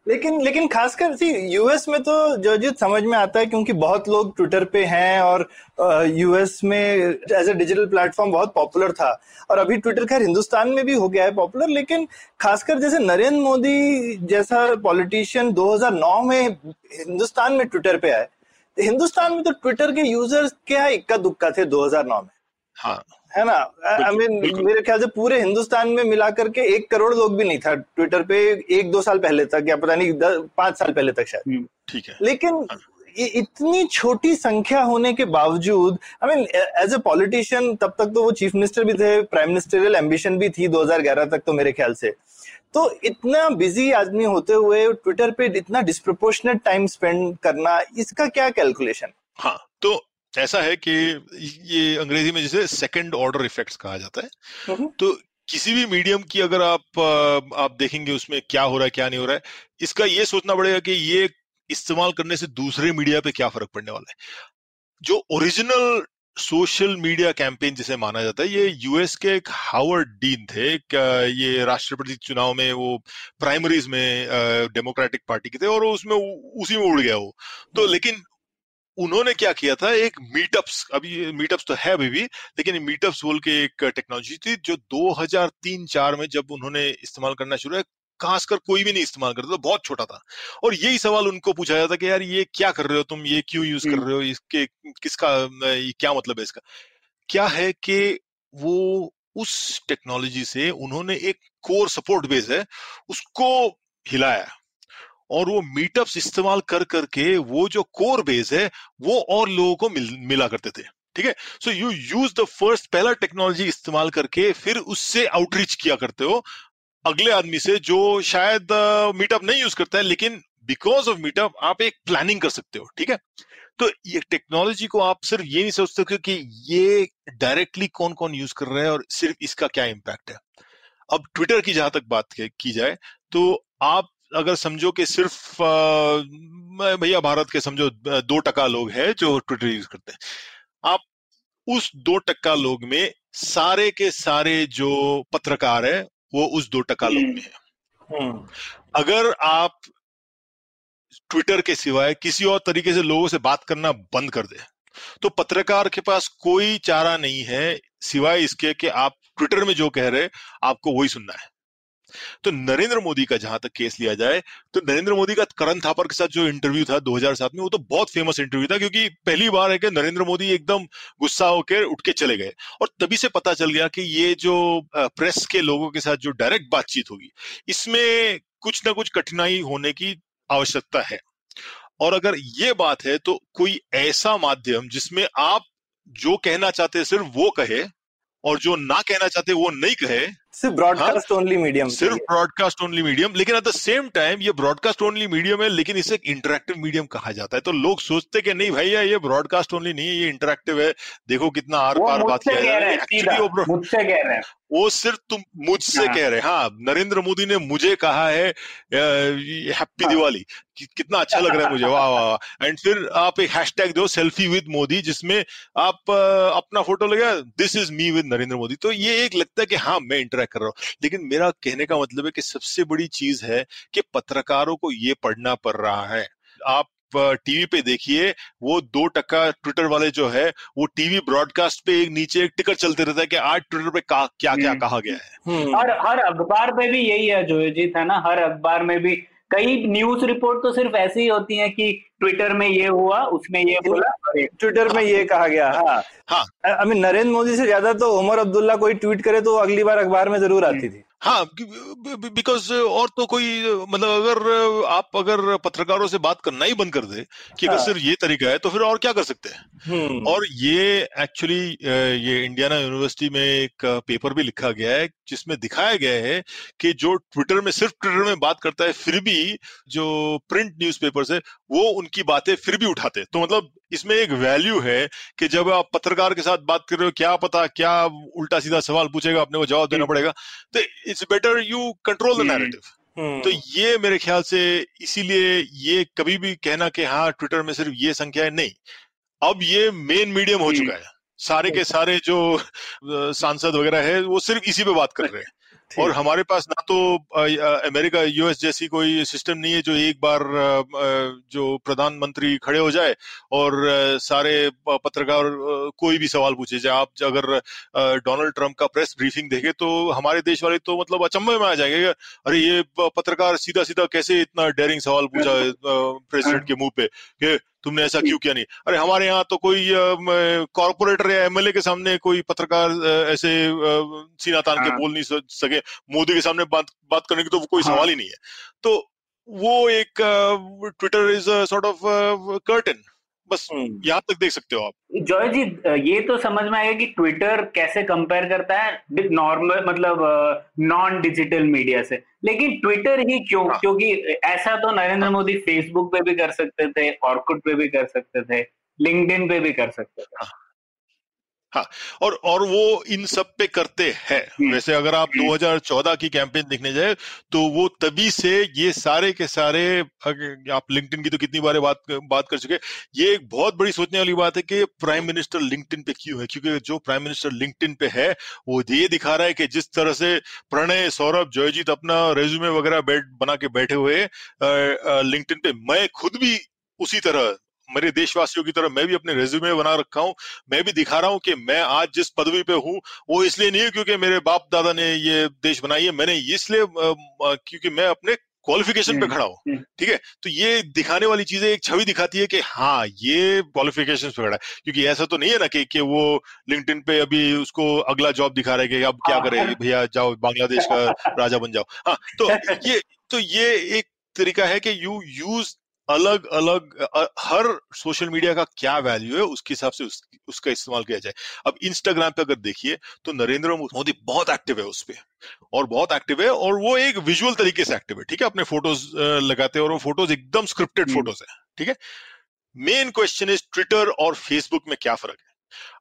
[SPEAKER 2] लेकिन लेकिन खासकर, सी यूएस में तो जर्जित समझ में आता है क्योंकि बहुत लोग ट्विटर पे हैं और यूएस में एज ए डिजिटल प्लेटफॉर्म बहुत पॉपुलर था। और अभी ट्विटर खैर हिंदुस्तान में भी हो गया है पॉपुलर लेकिन खासकर जैसे नरेंद्र मोदी जैसा पॉलिटिशियन 2009 में हिंदुस्तान में ट्विटर पे आए हिंदुस्तान में तो ट्विटर के यूज़र्स क्या इक्का दुक्का थे 2009 में?
[SPEAKER 3] हाँ।
[SPEAKER 2] है ना? आई मीन मेरे ख्याल से पूरे हिंदुस्तान में मिला करके एक करोड़ लोग भी नहीं था। ट्विटर पे एक दो साल पहले तक या पता नहीं पाँच साल पहले तक शायद।
[SPEAKER 3] हम्म, ठीक है।
[SPEAKER 2] लेकिन हाँ। इतनी छोटी संख्या होने के बावजूद I mean as a politician तब तक तो वो चीफ मिनिस्टर भी थे प्राइम मिनिस्टरियल एम्बिशन भी थी 2011 तक तो मेरे ख्याल से। तो इतना बिज़ी आदमी होते हुए ट्विटर पे इतना डिस्प्रोपोर्शनेट टाइम स्पेंड करना इसका क्या कैलकुलेशन
[SPEAKER 3] हाँ तो ऐसा है कि ये अंग्रेज़ी में जिसे सेकंड ऑर्डर इफेक्ट्स कहा जाता है हम्म। तो किसी भी मीडियम की अगर आप आप देखेंगे उसमें क्या हो रहा है क्या नहीं हो रहा है इसका ये सोचना पड़ेगा कि ये इस्तेमाल करने से दूसरे मीडिया पे क्या फ़र्क पड़ने वाला है जो ओरिजिनल सोशल मीडिया कैंपेन जिसे माना जाता है ये यूएस के एक हावर्ड डीन थे ये राष्ट्रपति चुनाव में वो प्राइमरीज में डेमोक्रेटिक पार्टी के थे और उसमें उसी में उड़ गया वो तो हम्म। लेकिन उन्होंने क्या किया था? एक मीटअप्स अभी मीटअप्स तो है अभी भी लेकिन मीटअप्स बोल के एक टेक्नोलॉजी थी जो 2003-4 में जब उन्होंने इस्तेमाल करना शुरू है खासकर कोई भी नहीं इस्तेमाल करता था बहुत छोटा था। और यही सवाल उनको पूछा जाता कि यार ये क्या कर रहे हो तुम? ये क्यों यूज़ कर रहे हो? इसके किसका ये क्या मतलब है इसका? क्या है कि वो उस टेक्नोलॉजी से उन्होंने एक कोर सपोर्ट बेस है उसको हिलाया। और वो मीटअप्स इस्तेमाल कर करके वो जो कोर बेस है वो और लोगों को मिल, मिला करते थे ठीक है? So you use the first पहला टेक्नोलॉजी इस्तेमाल करके फिर उससे आउटरीच किया करते हो। अगले आदमी से जो शायद मीटअप नहीं यूज़ करता है लेकिन बिकॉज़ ऑफ़ मीटअप आप एक प्लानिंग कर सकते हो ठीक है? तो ये टेक्नोलॉजी को आप सिर्फ़ ये नहीं सोच सकते कि ये डायरेक्टली कौन कौन यूज़ कर रहा है और सिर्फ़ इसका क्या इम्पैक्ट है। अब ट्विटर की जहाँ तक बात की जाए तो आप अगर समझो कि सिर्फ़ भैया भारत के समझो दो टका लोग हैं जो ट्विटर यूज़ करते हैं। आप उस दो टक्का लोग में सारे के सारे जो पत्रकार है वो उस दो टका लोग में है। हम्म। अगर आप ट्विटर के सिवाय किसी और तरीके से लोगों से बात करना बंद कर दे तो पत्रकार के पास कोई चारा नहीं है सिवाय इसके कि आप ट्विटर में जो कह रहे आपको वही सुनना है। तो नरेंद्र मोदी का जहाँ तक केस लिया जाए तो नरेंद्र मोदी का करण थापर के साथ जो इंटरव्यू था 2007 में, वो तो बहुत फ़ेमस इंटरव्यू था, क्योंकि पहली बार है कि नरेंद्र मोदी एकदम गुस्सा होकर उठ के चले गए। और तभी से पता चल गया कि ये जो प्रेस के लोगों के साथ जो डायरेक्ट बातचीत होगी, इसमें कुछ ना कुछ कठिनाई होने की आवश्यकता है। और अगर ये बात है तो कोई ऐसा माध्यम जिसमें आप जो कहना चाहते सिर्फ़ वो कहे, और जो ना कहना चाहते वो नहीं कहे
[SPEAKER 2] सिर्फ़ ब्रॉडकास्ट ओनली मीडियम
[SPEAKER 3] सिर्फ़ ब्रॉडकास्ट ओनली मीडियम लेकिन एट द सेम टाइम ये ब्रॉडकास्ट ओनली मीडियम है लेकिन इसे इंटरेक्टिव मीडियम कहा जाता है। तो लोग सोचते कि नहीं भैया ये ब्रॉडकास्ट ओनली नहीं है ये इंटरेक्टिव है। देखो कितना आर पार बात किया
[SPEAKER 1] है। मुझसे कह रहे हैं।
[SPEAKER 3] वो सिर्फ़ तुम मुझसे हाँ। कह रहे हाँ। नरेंद्र मोदी ने मुझे कहा है हैप्पी हाँ। दिवाली कि, कितना अच्छा लग रहा है मुझे। वाह वाह एंड फिर आप एक हैशटैग दो सेल्फी विद मोदी जिसमें आप अपना फ़ोटो लगा this is me with Narendra Modi तो ये एक लगता है कि हाँ मैं इंटरेक्ट कर रहा हूँ लेकिन मेरा कहने का मतलब है कि सबसे बड़ी चीज़ है कि पत्रकारों को ये पढ़ना पड़ रहा है आप टीवी पे देखिए वो दो टक्का ट्विटर वाले जो है वो टीवी ब्रॉडकास्ट पे एक नीचे एक टिकर चलते रहता है कि आज ट्विटर पे का, क्या क्या हम्म। कहा गया है
[SPEAKER 1] हम्म। हर हर अखबार पे भी यही है जो जीत है ना हर अखबार में भी कई न्यूज़ रिपोर्ट तो सिर्फ़ ऐसी ही होती है कि ट्विटर में ये हुआ उसमें ये बोला
[SPEAKER 2] ट्विटर में ये कहा गया हाँ। हाँ। आई मीन नरेंद्र मोदी से ज़्यादा तो उमर अब्दुल्ला कोई ट्वीट करे तो अगली बार अखबार में ज़रूर आती थी।
[SPEAKER 3] हाँ बिकॉज़ और तो कोई मतलब अगर आप अगर पत्रकारों से बात करना ही बंद कर दे कि अगर हाँ. सिर्फ़ ये तरीका है तो फिर और क्या कर सकते हैं? हम्म। और ये एक्चुअली ये इंडियाना यूनिवर्सिटी में एक पेपर भी लिखा गया है जिसमें दिखाया गया है कि जो ट्विटर में सिर्फ़ ट्विटर में बात करता है फिर भी जो प्रिंट न्यूज़पेपर्स है वो उनकी बातें फिर भी उठाते। तो मतलब इसमें एक वैल्यू है कि जब आप पत्रकार के साथ बात कर रहे हो क्या पता क्या उल्टा सीधा सवाल पूछेगा अपने को जवाब देना पड़ेगा। तो it's better you control the narrative तो ये मेरे ख्याल से इसीलिए ये कभी भी कहना कि हाँ ट्विटर में सिर्फ़ ये संख्या है नहीं। अब ये मेन मीडियम हो चुका है। सारे के सारे जो सांसद वगैरह है वो सिर्फ़ इसी पे बात कर रहे हैं। और हमारे पास ना तो अमेरिका यूएस जैसी कोई सिस्टम नहीं है जो एक बार जो प्रधानमंत्री खड़े हो जाए और सारे पत्रकार कोई भी सवाल पूछे जाए। आप अगर डोनाल्ड ट्रंप का प्रेस ब्रीफिंग देखे तो हमारे देश वाले तो मतलब अचंभे में आ जाएँगे अरे ये पत्रकार सीधा सीधा कैसे इतना डेयरिंग सवाल पूछा प्रेसिडेंट के मुँह पे? कि तुमने ऐसा क्यों किया नहीं अरे हमारे यहाँ तो कोई कॉर्पोरेटर या एमएलए के सामने कोई पत्रकार ऐसे सीना तान के हाँ। बोल नहीं सके मोदी के सामने बात बात करने की तो कोई हाँ। सवाल ही नहीं है तो वो एक Twitter is sort of curtain बस यहाँ यहाँ तक देख सकते हो आप।
[SPEAKER 1] जॉय जी ये तो समझ में आएगा कि ट्विटर कैसे कंपेयर करता है नॉर्मल मतलब नॉन डिजिटल मीडिया से। लेकिन ट्विटर ही क्यों? हाँ। क्योंकि ऐसा तो नरेंद्र मोदी फेसबुक पे भी कर सकते थे ऑर्कुट पे भी कर सकते थे लिंक्डइन पे भी कर सकते थे। हाँ।
[SPEAKER 3] हाँ और और वो इन सब पे करते हैं। हम्म। वैसे अगर आप 2014 की कैंपेन देखने जाए तो वो तभी से ये सारे के सारे आप लिंक्डइन की तो कितनी बार बात बात कर चुके ये एक बहुत बड़ी सोचने वाली बात है कि प्राइम मिनिस्टर लिंक्डइन पे क्यों है? क्योंकि जो प्राइम मिनिस्टर लिंक्डइन पे है वो ये दिखा रहा है कि जिस तरह से प्रणय सौरभ जयजीत अपना रेज्यूमे वगैरह बैठ बना के बैठे हुए लिंक्डइन पे। मैं खुद भी उसी तरह मेरे देशवासियों की तरह मैं भी अपने रेज्यूमे बना रखा हूँ मैं भी दिखा रहा हूँ कि मैं आज जिस पदवी पे हूँ वो इसलिए नहीं है क्योंकि मेरे बाप दादा ने ये देश बनाई है मैंने इसलिए क्योंकि मैं अपने क्वालिफिकेशन पे हम्म, खड़ा हूँ हम्म। ठीक है तो ये दिखाने वाली चीज़ें एक छवि दिखाती है कि हाँ ये क्वालिफिकेशन पे खड़ा है क्योंकि ऐसा तो नहीं है ना कि, कि वो लिंक्डइन पे अभी उसको अगला जॉब दिखा रहे कि अब क्या करे हाँ। भैया जाओ बांग्लादेश का राजा बन जाओ हाँ तो ये तो ये एक तरीका है कि यू यूज़ अलग अलग हर सोशल मीडिया का क्या वैल्यू है उसके हिसाब से उस, उसका इस्तेमाल किया जाए। अब इंस्टाग्राम पे अगर देखिए तो नरेंद्र मोदी बहुत एक्टिव है उस पर और बहुत एक्टिव है और वो एक विजुअल तरीके से एक्टिव है ठीक है? अपने फ़ोटोज़ लगाते हैं और वो फ़ोटोज़ एकदम स्क्रिप्टेड फ़ोटोज़ है ठीक है? मेन क्वेश्चन इज़ ट्विटर और फेसबुक में क्या फ़र्क है?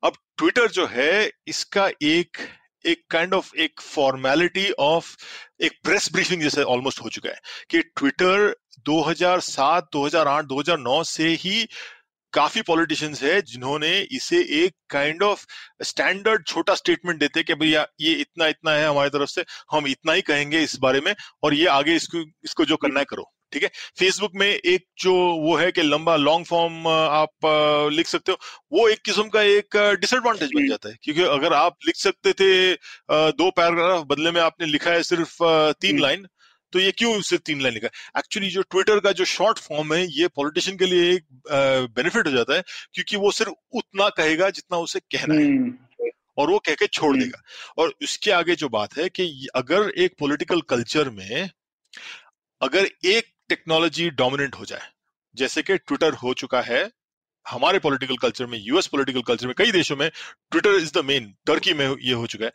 [SPEAKER 3] अब ट्विटर जो है इसका एक एक काइंड ऑफ़ एक फॉर्मेलिटी ऑफ़ एक प्रेस ब्रीफिंग जैसे ऑलमोस्ट हो चुका है कि ट्विटर 2007, 2008, 2009 से ही काफ़ी पॉलिटिशियंस है जिन्होंने इसे एक काइंड ऑफ़ स्टैंडर्ड छोटा स्टेटमेंट देते कि भैया ये इतना इतना है हमारी तरफ़ से हम इतना ही कहेंगे इस बारे में और ये आगे इसको इसको जो करना है करो। ठीक है? फेसबुक में एक जो वो है कि लंबा लॉन्ग फॉर्म आप लिख सकते हो वो एक किस्म का एक डिसएडवांटेज बन जाता है। क्योंकि अगर आप लिख सकते थे दो पैराग्राफ बदले में आपने लिखा है सिर्फ़ तीन लाइन तो ये क्यों सिर्फ़ तीन लाइन लिखा एक्चुअली जो ट्विटर का जो शॉर्ट फॉर्म है ये पॉलिटिशियन के लिए एक बेनिफिट हो जाता है क्योंकि वो सिर्फ़ उतना कहेगा जितना उसे कहना है। हम्म। और वो कह के छोड़। देगा। और उसके आगे जो बात है कि अगर एक पॉलिटिकल कल्चर में अगर एक टेक्नोलॉजी डोमिनेंट हो जाए। जैसे कि ट्विटर हो चुका है हमारे पॉलिटिकल कल्चर में यूएस पॉलिटिकल कल्चर में कई देशों में Twitter is the main Turkey में ये हो चुका है।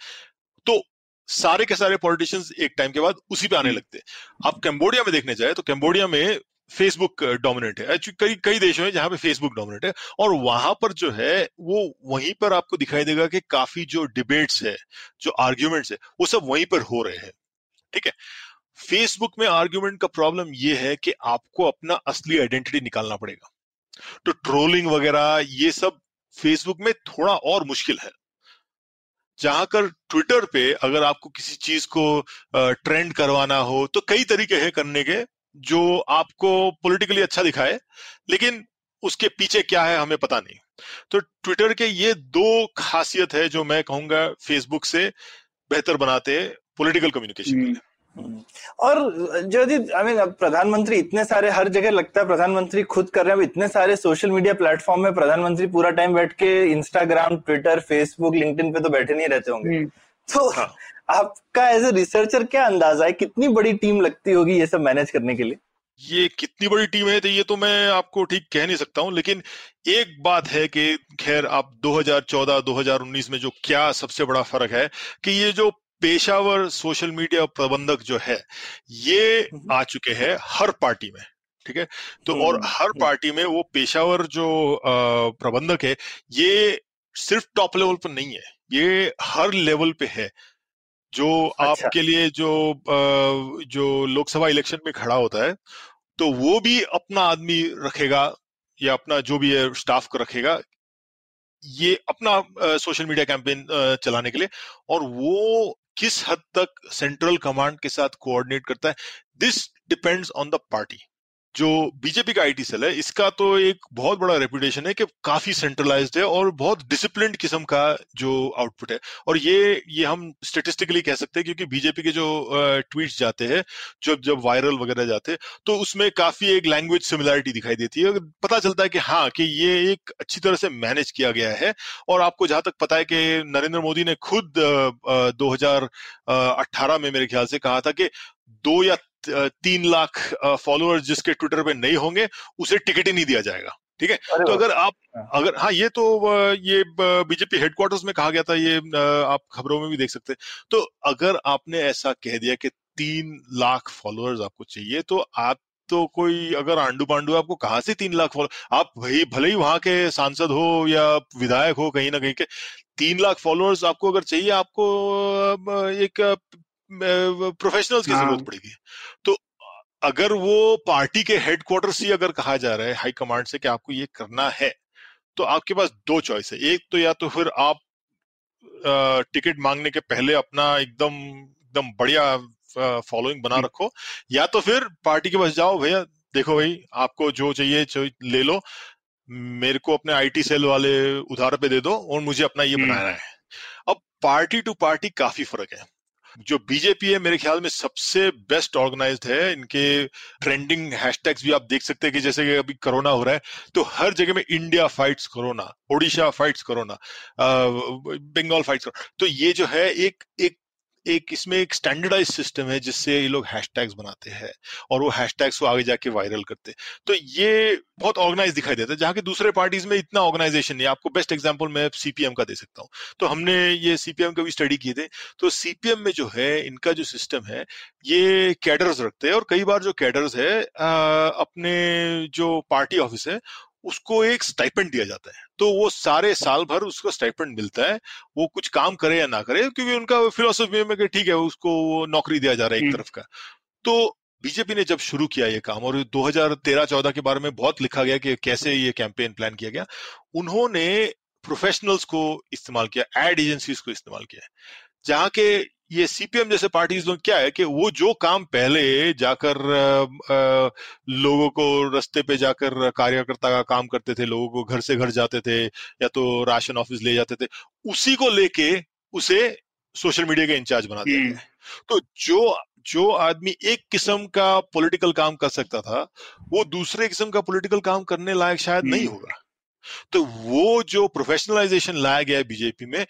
[SPEAKER 3] तो सारे के सारे पॉलिटिशियंस एक टाइम के बाद उसी पे आने। लगते हैं। आप कैम्बोडिया में देखने जाए तो कैम्बोडिया में फेसबुक डोमिनेट है। कई कई देशों में जहाँ पे फेसबुक डोमिनेट है और वहाँ पर जो है वो वहीं पर आपको दिखाई देगा कि काफ़ी जो डिबेट्स है जो आर्ग्यूमेंट्स है वो सब वहीं पर हो रहे हैं। ठीक है? फेसबुक में आर्ग्यूमेंट का प्रॉब्लम ये है कि आपको अपना असली आइडेंटिटी निकालना पड़ेगा। तो ट्रोलिंग वगैरह ये सब फेसबुक में थोड़ा और मुश्किल है। जहाँ कर ट्विटर पे अगर आपको किसी चीज़ को ट्रेंड करवाना हो तो कई तरीके हैं करने के जो आपको पॉलिटिकली अच्छा दिखाए लेकिन उसके पीछे क्या है हमें पता नहीं। तो ट्विटर के ये दो खासियत है जो मैं कहूँगा फेसबुक से बेहतर बनाते पॉलिटिकल कम्युनिकेशन के लिए।
[SPEAKER 2] और जो आई मीन प्रधानमंत्री इतने सारे हर जगह लगता है प्रधानमंत्री खुद कर रहे हैं। इतने सारे सोशल मीडिया प्लेटफॉर्म में प्रधानमंत्री पूरा टाइम बैठ के इंस्टाग्राम ट्विटर फेसबुक लिंक्डइन पे तो बैठे नहीं रहते होंगे। हम्म। तो हाँ. आपका एज ए रिसर्चर क्या अंदाज़ा है? कितनी बड़ी टीम लगती होगी ये सब मैनेज करने के लिए?
[SPEAKER 3] ये कितनी बड़ी टीम है तो ये तो मैं आपको ठीक कह नहीं सकता हूँ लेकिन एक बात है कि खैर आप 2014 2019 में जो क्या सबसे बड़ा फ़र्क है कि ये जो पेशावर सोशल मीडिया प्रबंधक जो है ये हम्म। आ चुके हैं हर पार्टी में ठीक है तो और हम्म, हर हम्म। पार्टी में वो पेशावर जो प्रबंधक है ये सिर्फ़ टॉप लेवल पर नहीं है ये हर लेवल पे है जो अच्छा। आपके लिए जो जो लोकसभा इलेक्शन में खड़ा होता है तो वो भी अपना आदमी रखेगा या अपना जो भी है स्टाफ को रखेगा ये अपना सोशल मीडिया कैंपेन चलाने के लिए और वो किस हद तक सेंट्रल कमांड के साथ कोऑर्डिनेट करता है? This depends on the party जो बीजेपी का आईटी सेल है, इसका तो एक बहुत बड़ा रेपुटेशन है कि काफ़ी सेंट्रलाइज्ड है और बहुत डिसिप्लिन किस्म का जो आउटपुट है। और ये ये हम स्टेटिस्टिकली कह सकते हैं क्योंकि बीजेपी के जो ट्वीट्स जाते हैं, जब जब वायरल वगैरह जाते हैं तो उसमें काफ़ी एक लैंग्वेज सिमिलैरिटी दिखाई देती है। पता चलता है कि हाँ कि ये एक अच्छी तरह से मैनेज किया गया है और आपको जहाँ तक पता है कि नरेंद्र मोदी ने खुद दो में मेरे ख्याल से कहा था कि दो या तीन लाख फॉलोअर्स जिसके ट्विटर पे नहीं होंगे उसे टिकट ही नहीं दिया जाएगा। ठीक है? तो अगर आप हाँ। अगर हाँ ये तो ये बीजेपी हेडक्वार्टर्स में कहा गया था ये आप खबरों में भी देख सकते हैं। तो अगर आपने ऐसा कह दिया कि तीन लाख फॉलोअर्स आपको चाहिए तो आप तो कोई अगर आंडू पांडू आपको कहाँ से तीन लाख फॉलो आप भाई भले ही वहाँ के सांसद हो या विधायक हो कहीं ना कहीं के तीन लाख फॉलोअर्स आपको अगर चाहिए आपको एक प्रोफेशनल्स की ज़रूरत। पड़ेगी तो अगर वो पार्टी के हेडक्वार्टर से अगर कहा जा रहा है हाई कमांड से कि आपको ये करना है तो आपके पास दो चॉइस है। एक तो या तो फिर आप टिकट मांगने के पहले अपना एकदम एकदम बढ़िया फॉलोइंग बना रखो या तो फिर पार्टी के पास जाओ भैया देखो भाई आपको जो चाहिए ले लो मेरे को अपने आईटी सेल वाले उधार पे दे दो और मुझे अपना ये बनाना है। अब पार्टी टू पार्टी काफ़ी फ़र्क है। जो बीजेपी है, मेरे ख्याल में सबसे बेस्ट ऑर्गेनाइज है। इनके ट्रेंडिंग हैशटैग्स भी आप देख सकते हैं कि जैसे कि अभी कोरोना हो रहा है तो हर जगह में India fights corona Odisha fights corona Bengal fights तो ये जो है, एक एक एक इसमें एक स्टैंडर्डाइज सिस्टम है जिससे ये लोग हैशटैग्स बनाते हैं और वो हैशटैग्स को आगे जाके वायरल करते हैं। तो ये बहुत ऑर्गेनाइज दिखाई देता है, जहाँ की दूसरे पार्टीज़ में इतना ऑर्गेनाइजेशन नहीं आपको बेस्ट एग्ज़ाम्पल मैं सीपीएम का दे सकता हूँ। तो हमने ये सीपीएम का भी स्टडी किए थे। तो सीपीएम में जो है, इनका जो सिस्टम है, ये कैडर्स रखते हैं और कई बार जो कैडर्स है अपने जो पार्टी ऑफ़िस है उसको एक स्टाइपेंड दिया जाता है। तो वो सारे साल भर उसको स्टाइपेंड मिलता है वो कुछ काम करे या ना करे क्योंकि उनका फिलोसफी में ठीक है उसको नौकरी दिया जा रहा है एक तरफ़ का। तो बीजेपी ने जब शुरू किया ये काम और 2013-14 के बारे में बहुत लिखा गया कि कैसे ये कैंपेन प्लान किया गया उन्होंने प्रोफेशनल्स को इस्तेमाल किया एड एजेंसीज को इस्तेमाल किया जहाँ के ये सीपीएम जैसे पार्टीज़ लोग क्या है कि वो जो काम पहले जाकर आ, आ, लोगों को रस्ते पे जाकर कार्यकर्ता का काम करते थे लोगों को घर से घर जाते थे या तो राशन ऑफ़िस ले जाते थे उसी को लेके उसे सोशल मीडिया के इंचार्ज बना दिया तो जो जो आदमी एक किस्म का पॉलिटिकल काम कर सकता था वो दूसरे किस्म का पॉलिटिकल काम करने लायक शायद नहीं होगा। तो वो जो प्रोफेशनलाइजेशन लाया गया है बीजेपी में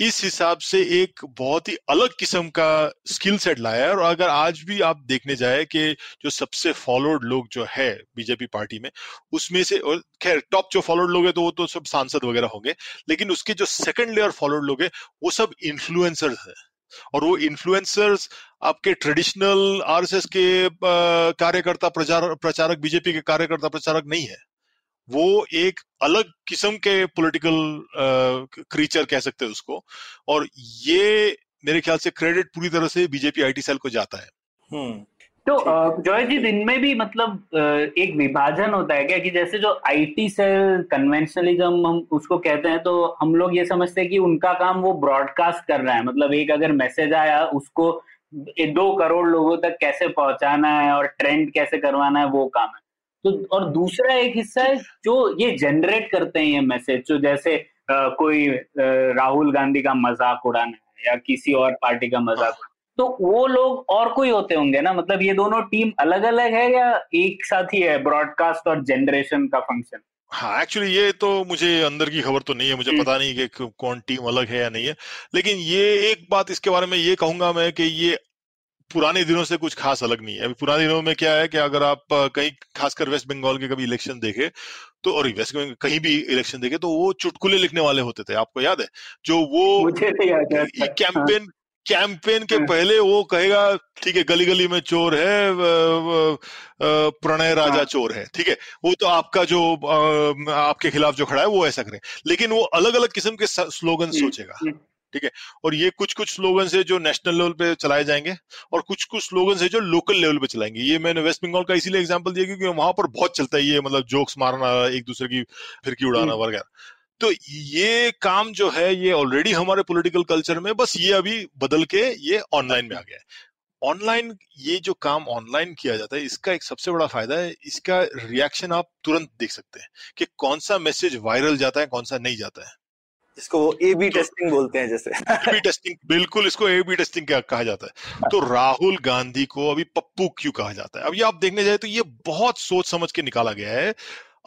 [SPEAKER 3] इस हिसाब से एक बहुत ही अलग किस्म का स्किल सेट लाया है और अगर आज भी आप देखने जाए कि जो सबसे फॉलोड लोग जो है बीजेपी पार्टी में, उसमें से, और खैर टॉप जो फॉलोड लोग हैं तो वो तो सब सांसद वगैरह होंगे, लेकिन उसके जो सेकंड लेयर फॉलोड लोग हैं, वो सब इन्फ्लुएंसर्स है। और वो इन्फ्लुएंसर्स आपके ट्रेडिशनल आरएसएस के कार्यकर्ता प्रचार, प्रचारक बीजेपी के कार्यकर्ता प्रचारक नहीं है। वो एक अलग किस्म के पॉलिटिकल क्रीचर कह सकते हैं उसको। और ये मेरे ख्याल से क्रेडिट पूरी तरह से बीजेपी आईटी सेल को जाता है।
[SPEAKER 1] हम्म। तो जॉय जी दिन में भी मतलब एक विभाजन होता है क्या कि जैसे जो आईटी सेल कन्वेंशनलिज्म हम उसको कहते हैं तो हम लोग ये समझते हैं कि उनका काम वो ब्रॉडकास्ट कर रहा है। मतलब एक अगर मैसेज आया उसको दो करोड़ लोगों तक कैसे पहुंचाना है और ट्रेंड कैसे करवाना है वो काम है। तो और दूसरा एक हिस्सा है जो ये जनरेट करते हैं ये मैसेज जो जैसे आ, कोई आ, राहुल गांधी का मज़ाक उड़ाना है या किसी और पार्टी का मज़ाक तो वो लोग और कोई होते होंगे ना? मतलब ये दोनों टीम अलग अलग है या एक साथ ही है ब्रॉडकास्ट और जनरेशन का फ़ंक्शन
[SPEAKER 3] हाँ एक्चुअली ये तो मुझे अंदर की खबर तो नहीं है मुझे हम्म। पता नहीं कि कौन टीम अलग है या नहीं है लेकिन ये एक बात इसके बारे में ये कहूँगा मैं कि ये पुराने दिनों से कुछ खास अलग नहीं है। अभी पुराने दिनों में क्या है कि अगर आप कहीं खासकर वेस्ट बंगाल के कभी इलेक्शन देखे तो और वेस्ट बंगाल कहीं भी इलेक्शन देखे तो वो चुटकुले लिखने वाले होते थे। आपको याद है? जो वो कैंपेन कैंपेन के हाँ। पहले वो कहेगा ठीक है गली गली में चोर है प्रणय राजा हाँ। चोर है। ठीक है? वो तो आपका जो आपके खिलाफ जो खड़ा है वो ऐसा करे। लेकिन वो अलग अलग किस्म के स्लोगन सोचेगा। ठीक है? और ये कुछ कुछ स्लोगन है जो नेशनल लेवल पे चलाए जाएँगे और कुछ कुछ स्लोगन है जो लोकल लेवल पे चलाएँगे। ये मैंने वेस्ट बंगाल का इसीलिए एग्ज़ाम्पल दिया क्योंकि वहाँ पर बहुत चलता है ये मतलब जोक्स मारना एक दूसरे की फिरकी उड़ाना हम्म। वगैरह। तो ये काम जो है ये ऑलरेडी हमारे पॉलिटिकल कल्चर में बस ये अभी बदल के ये ऑनलाइन में आ गया है। ऑनलाइन ये जो काम ऑनलाइन किया जाता है इसका एक सबसे बड़ा फ़ायदा है इसका रिएक्शन आप तुरंत देख सकते हैं कि कौन सा मैसेज वायरल जाता है कौन सा नहीं जाता है।
[SPEAKER 2] इसको वो ए बी टेस्टिंग बोलते हैं जैसे।
[SPEAKER 3] ए बी टेस्टिंग बिल्कुल इसको ए बी टेस्टिंग क्या कहा जाता है? तो राहुल गांधी को अभी पप्पू क्यों कहा जाता है? अभी आप देखने जाए तो ये बहुत सोच समझ के निकाला गया है।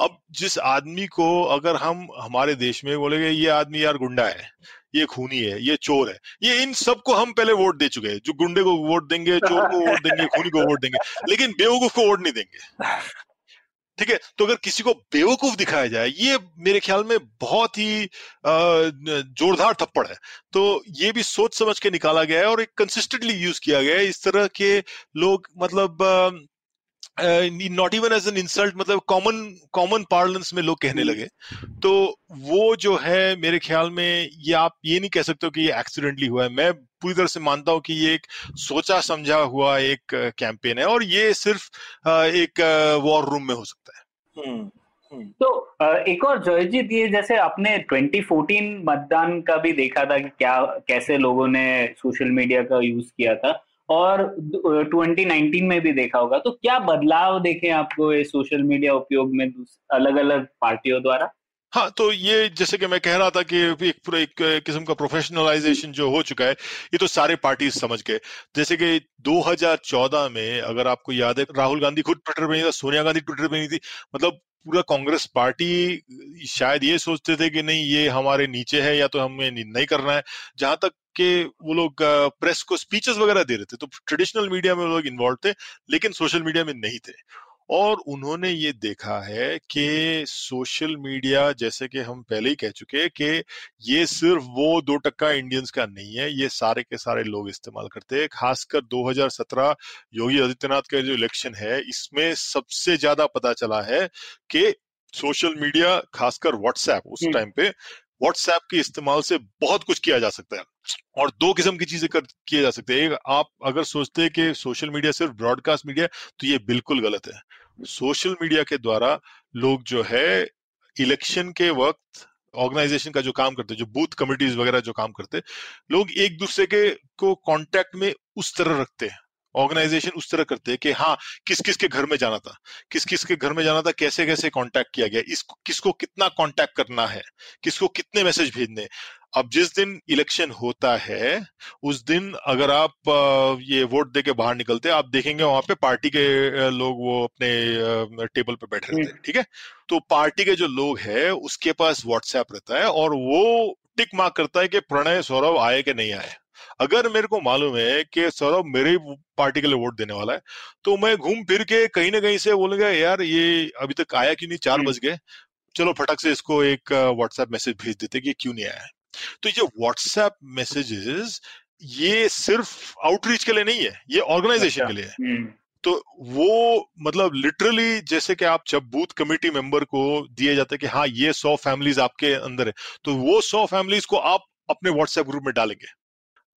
[SPEAKER 3] अब जिस आदमी को अगर हम हमारे देश में बोलेंगे ये आदमी यार गुंडा है ये खूनी है ये चोर है ये इन सबको हम पहले वोट दे चुके हैं। जो गुंडे को वोट देंगे चोर को वोट देंगे खूनी को वोट देंगे लेकिन बेवकूफ़ को वोट नहीं देंगे। ठीक है तो अगर किसी को बेवकूफ़ दिखाया जाए, ये मेरे ख्याल में बहुत ही जोरदार थप्पड़ है। तो ये भी सोच समझ के निकाला गया है और एक कंसिस्टेंटली यूज़ किया गया है। इस तरह के लोग मतलब not even as an insult मतलब कॉमन कॉमन पार्लेंस में लोग कहने लगे। तो वो जो है, मेरे ख्याल में, ये आप ये नहीं कह सकते हो कि ये एक्सीडेंटली हुआ है। मैं पूरी तरह से मानता हूँ कि ये एक सोचा समझा हुआ एक कैंपेन है और ये सिर्फ़ एक वॉर रूम में हो सकता है। हम्म,
[SPEAKER 1] हम्म। तो एक और जयजीत ये जैसे आपने 2014 मतदान का भी देखा था कि क्या कैसे लोगों ने सोशल मीडिया का यूज़ किया था और 2019 में भी देखा होगा। तो क्या बदलाव देखे आपको ये सोशल मीडिया उपयोग में अलग अलग पार्टियों द्वारा?
[SPEAKER 3] हाँ तो ये जैसे कि मैं कह रहा था कि एक पूरा एक किस्म का प्रोफेशनलाइजेशन जो हो चुका है, ये तो सारे पार्टी समझ गए। जैसे कि 2014 में अगर आपको याद है, राहुल गांधी खुद ट्विटर पे नहीं था, सोनिया गांधी ट्विटर पे नहीं थी मतलब पूरा कांग्रेस पार्टी शायद ये सोचते थे कि नहीं, ये हमारे नीचे है या तो हमें नहीं करना है। जहाँ तक के वो लोग प्रेस को स्पीचेस वगैरह दे रहे थे तो ट्रेडिशनल मीडिया में वो लोग इन्वॉल्व थे, लेकिन सोशल मीडिया में नहीं थे। और उन्होंने ये देखा है कि सोशल मीडिया जैसे कि हम पहले ही कह चुके हैं कि ये सिर्फ़ वो दो टक्का इंडियंस का नहीं है ये सारे के सारे लोग इस्तेमाल करते हैं खासकर 2017 योगी आदित्यनाथ का जो इलेक्शन है इसमें सबसे ज़्यादा पता चला है कि सोशल मीडिया खासकर व्हाट्सएप उस टाइम हम्म। पे व्हाट्सएप के इस्तेमाल से बहुत कुछ किया जा सकता है और दो किस्म की चीज़ें कर, किए जा सकते हैं। आप अगर सोचते हैं कि सोशल मीडिया सिर्फ़ ब्रॉडकास्ट मीडिया तो ये बिल्कुल गलत है। सोशल मीडिया के द्वारा लोग जो है इलेक्शन के वक्त ऑर्गेनाइजेशन का जो काम करते जो बूथ कमिटीज वगैरह जो काम करते लोग एक दूसरे के, को कांटेक्ट में उस तरह रखते हैं। ऑर्गेनाइजेशन उस तरह करते हैं कि हाँ किस किस के घर में जाना था किस किस के घर में जाना था कैसे कैसे कांटेक्ट किया गया इस किसको कितना कांटेक्ट करना है किसको कितने मैसेज भेजने अब जिस दिन इलेक्शन होता है उस दिन अगर आप ये वोट दे के बाहर निकलते आप देखेंगे वहाँ पे पार्टी के लोग वो अपने टेबल पे बैठे रहते हैं ठीक है? तो पार्टी के जो लोग हैं उसके पास व्हाट्सएप रहता है और वो टिक मार्क करता है कि प्रणय सौरभ आए कि नहीं आए। अगर मेरे को मालूम है कि सौरभ मेरे पार्टी के लिए वोट देने वाला है तो मैं घूम फिर के कहीं ना कहीं से बोलूँगा यार ये अभी तक आया क्यों नहीं? चार बज गए। चलो फटक से इसको एक व्हाट्सएप मैसेज भेज देते कि क्यों नहीं आया तो ये व्हाट्सएप मैसेजेस ये सिर्फ़ आउटरीच के लिए नहीं है ये ऑर्गेनाइजेशन अच्छा, के लिए है। हम्म। तो वो मतलब लिटरली जैसे कि आप जब बूथ कमेटी मेंबर को दिए जाते हैं कि हाँ ये सौ फैमिलीज़ आपके अंदर है तो वो सौ फैमिलीज़ को आप अपने व्हाट्सएप ग्रुप में डालेंगे।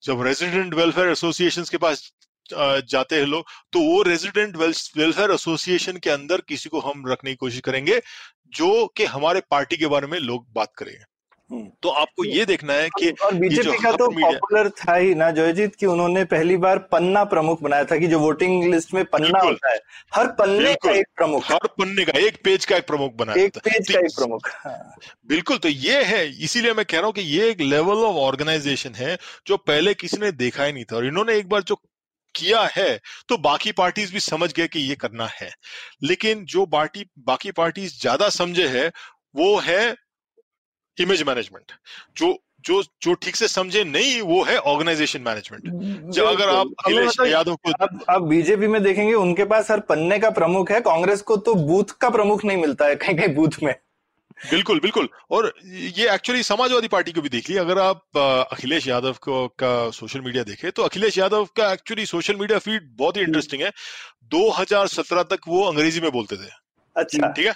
[SPEAKER 3] जब रेजिडेंट वेलफेयर एसोसिएशन के पास जाते हैं लोग तो वो रेजिडेंट वेलफेयर एसोसिएशन के अंदर किसी को हम रखने की कोशिश करेंगे, जो कि हमारे पार्टी के बारे में लोग बात करेंगे। तो आपको ये देखना है कि
[SPEAKER 2] और बीजेपी का तो पॉपुलर था ही ना जयजीत की उन्होंने पहली बार पन्ना प्रमुख बनाया था कि जो वोटिंग लिस्ट में पन्ना होता है हर पन्ने का एक प्रमुख।
[SPEAKER 3] हर पन्ने का एक पेज का एक प्रमुख बनाया
[SPEAKER 2] एक पेज का एक प्रमुख हाँ।
[SPEAKER 3] बिल्कुल तो ये है इसीलिए मैं कह रहा हूँ कि ये एक लेवल ऑफ़ ऑर्गेनाइजेशन है जो पहले किसी ने देखा ही नहीं था और इन्होंने एक बार जो किया है तो बाकी पार्टीज़ भी समझ गए कि ये करना है। लेकिन जो पार्टी बाकी पार्टीज़ ज़्यादा समझे है वो है इमेज मैनेजमेंट जो जो जो ठीक से समझे नहीं वो है ऑर्गेनाइजेशन मैनेजमेंट जो अगर आप अखिलेश यादव को
[SPEAKER 2] अब अब बीजेपी में देखेंगे उनके पास हर पन्ने का प्रमुख है कांग्रेस को तो बूथ का प्रमुख नहीं मिलता है कहीं कहीं बूथ में।
[SPEAKER 3] बिल्कुल बिल्कुल। और ये एक्चुअली समाजवादी पार्टी को भी देख लिया अगर आप अखिलेश यादव को का सोशल मीडिया देखे तो अखिलेश यादव का एक्चुअली सोशल मीडिया फ़ीड बहुत ही इंटरेस्टिंग है। 2017 तक वो अंग्रेज़ी में बोलते थे।
[SPEAKER 2] अच्छा।
[SPEAKER 3] ठीक है?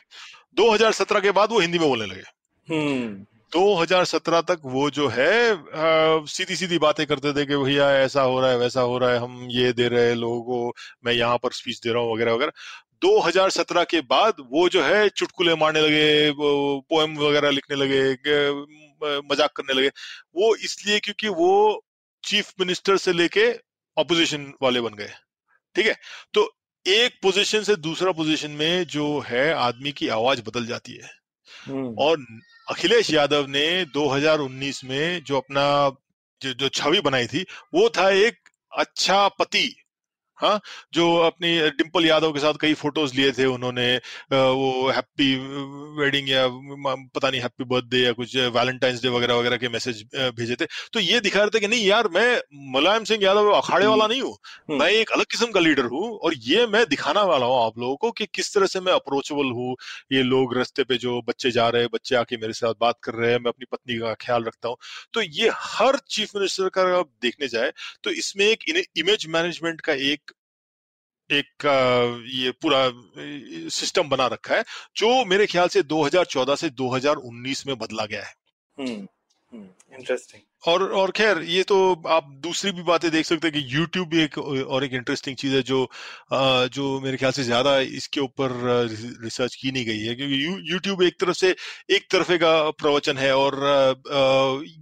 [SPEAKER 3] 2017 के बाद वो हिंदी में बोलने लगे। 2017 हम्म। तक वो जो है सीधी सीधी बातें करते थे कि भैया ऐसा हो रहा है वैसा हो रहा है हम ये दे रहे हैं लोगों को मैं यहाँ पर स्पीच दे रहा हूँ वगैरह वगैरह। 2017 के बाद वो जो है चुटकुले मारने लगे पोएम वगैरह लिखने लगे मज़ाक करने लगे। वो इसलिए क्योंकि वो चीफ मिनिस्टर से लेके ऑपोजिशन वाले बन गए। ठीक है? तो एक पोजीशन से दूसरा पोजीशन में जो है आदमी की आवाज़ बदल जाती है। हम्म। और अखिलेश यादव ने 2019 में जो अपना जो, छवि बनाई थी वो था एक अच्छा पति। हाँ जो अपनी डिम्पल यादव के साथ कई फ़ोटोज़ लिए थे उन्होंने वो हैप्पी वेडिंग या पता नहीं हैप्पी बर्थडे या कुछ वैलेंटाइंस डे वगैरह वगैरह के मैसेज भेजे थे। तो ये दिखा रहे थे कि नहीं यार मैं मुलायम सिंह यादव अखाड़े वाला नहीं हूँ। हम्म। मैं एक अलग किस्म का लीडर हूँ और ये मैं दिखाना वाला हूँ आप लोगों को कि किस तरह से मैं अप्रोचेबल हूँ। ये लोग रस्ते पे जो बच्चे जा रहे हैं बच्चे आके मेरे साथ बात कर रहे हैं मैं अपनी पत्नी का ख्याल रखता हूँ। तो ये हर चीफ मिनिस्टर का देखने जाए तो इसमें एक इमेज मैनेजमेंट का एक एक ये पूरा सिस्टम बना रखा है जो मेरे ख्याल से 2014 से 2019 में बदला गया है।
[SPEAKER 2] इंटरेस्टिंग
[SPEAKER 3] हम्म, और और खैर ये तो आप दूसरी भी बातें देख सकते हैं कि YouTube भी एक और एक इंटरेस्टिंग चीज़ है जो जो मेरे ख्याल से ज़्यादा इसके ऊपर रिसर्च की नहीं गई है क्योंकि YouTube एक तरफ़ से एक तरफे का प्रवचन है और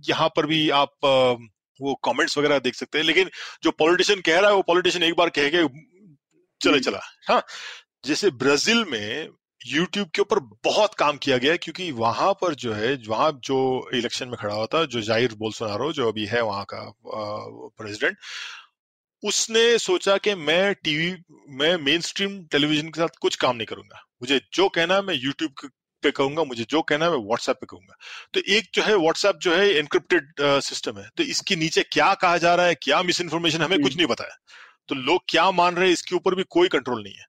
[SPEAKER 3] यहाँ पर भी आप वो कमेंट्स वगैरह देख सकते हैं लेकिन जो पॉलिटिशियन कह रहा है वो पॉलिटिशियन एक बार कह के चले। चला। हाँ जैसे ब्राज़ील में यूट्यूब के ऊपर बहुत काम किया गया क्योंकि वहाँ पर जो है वहाँ जो इलेक्शन में खड़ा हुआ था जो ज़ाहिर बोलसोनारो जो अभी है वहाँ का प्रेसिडेंट उसने सोचा कि मैं टीवी मैं मेन स्ट्रीम टेलीविज़न के साथ कुछ काम नहीं करूँगा। मुझे जो कहना है मैं यूट्यूब पे कहूँगा मुझे जो कहना है मैं व्हाट्सएप पे कहूँगा। तो एक जो है व्हाट्सएप जो है एनक्रिप्टेड सिस्टम है। तो इसके नीचे क्या कहा जा रहा है क्या मिस इन्फॉर्मेशन हमें कुछ नहीं पता है। तो लोग क्या मान रहे हैं? इसके ऊपर भी कोई कंट्रोल नहीं है।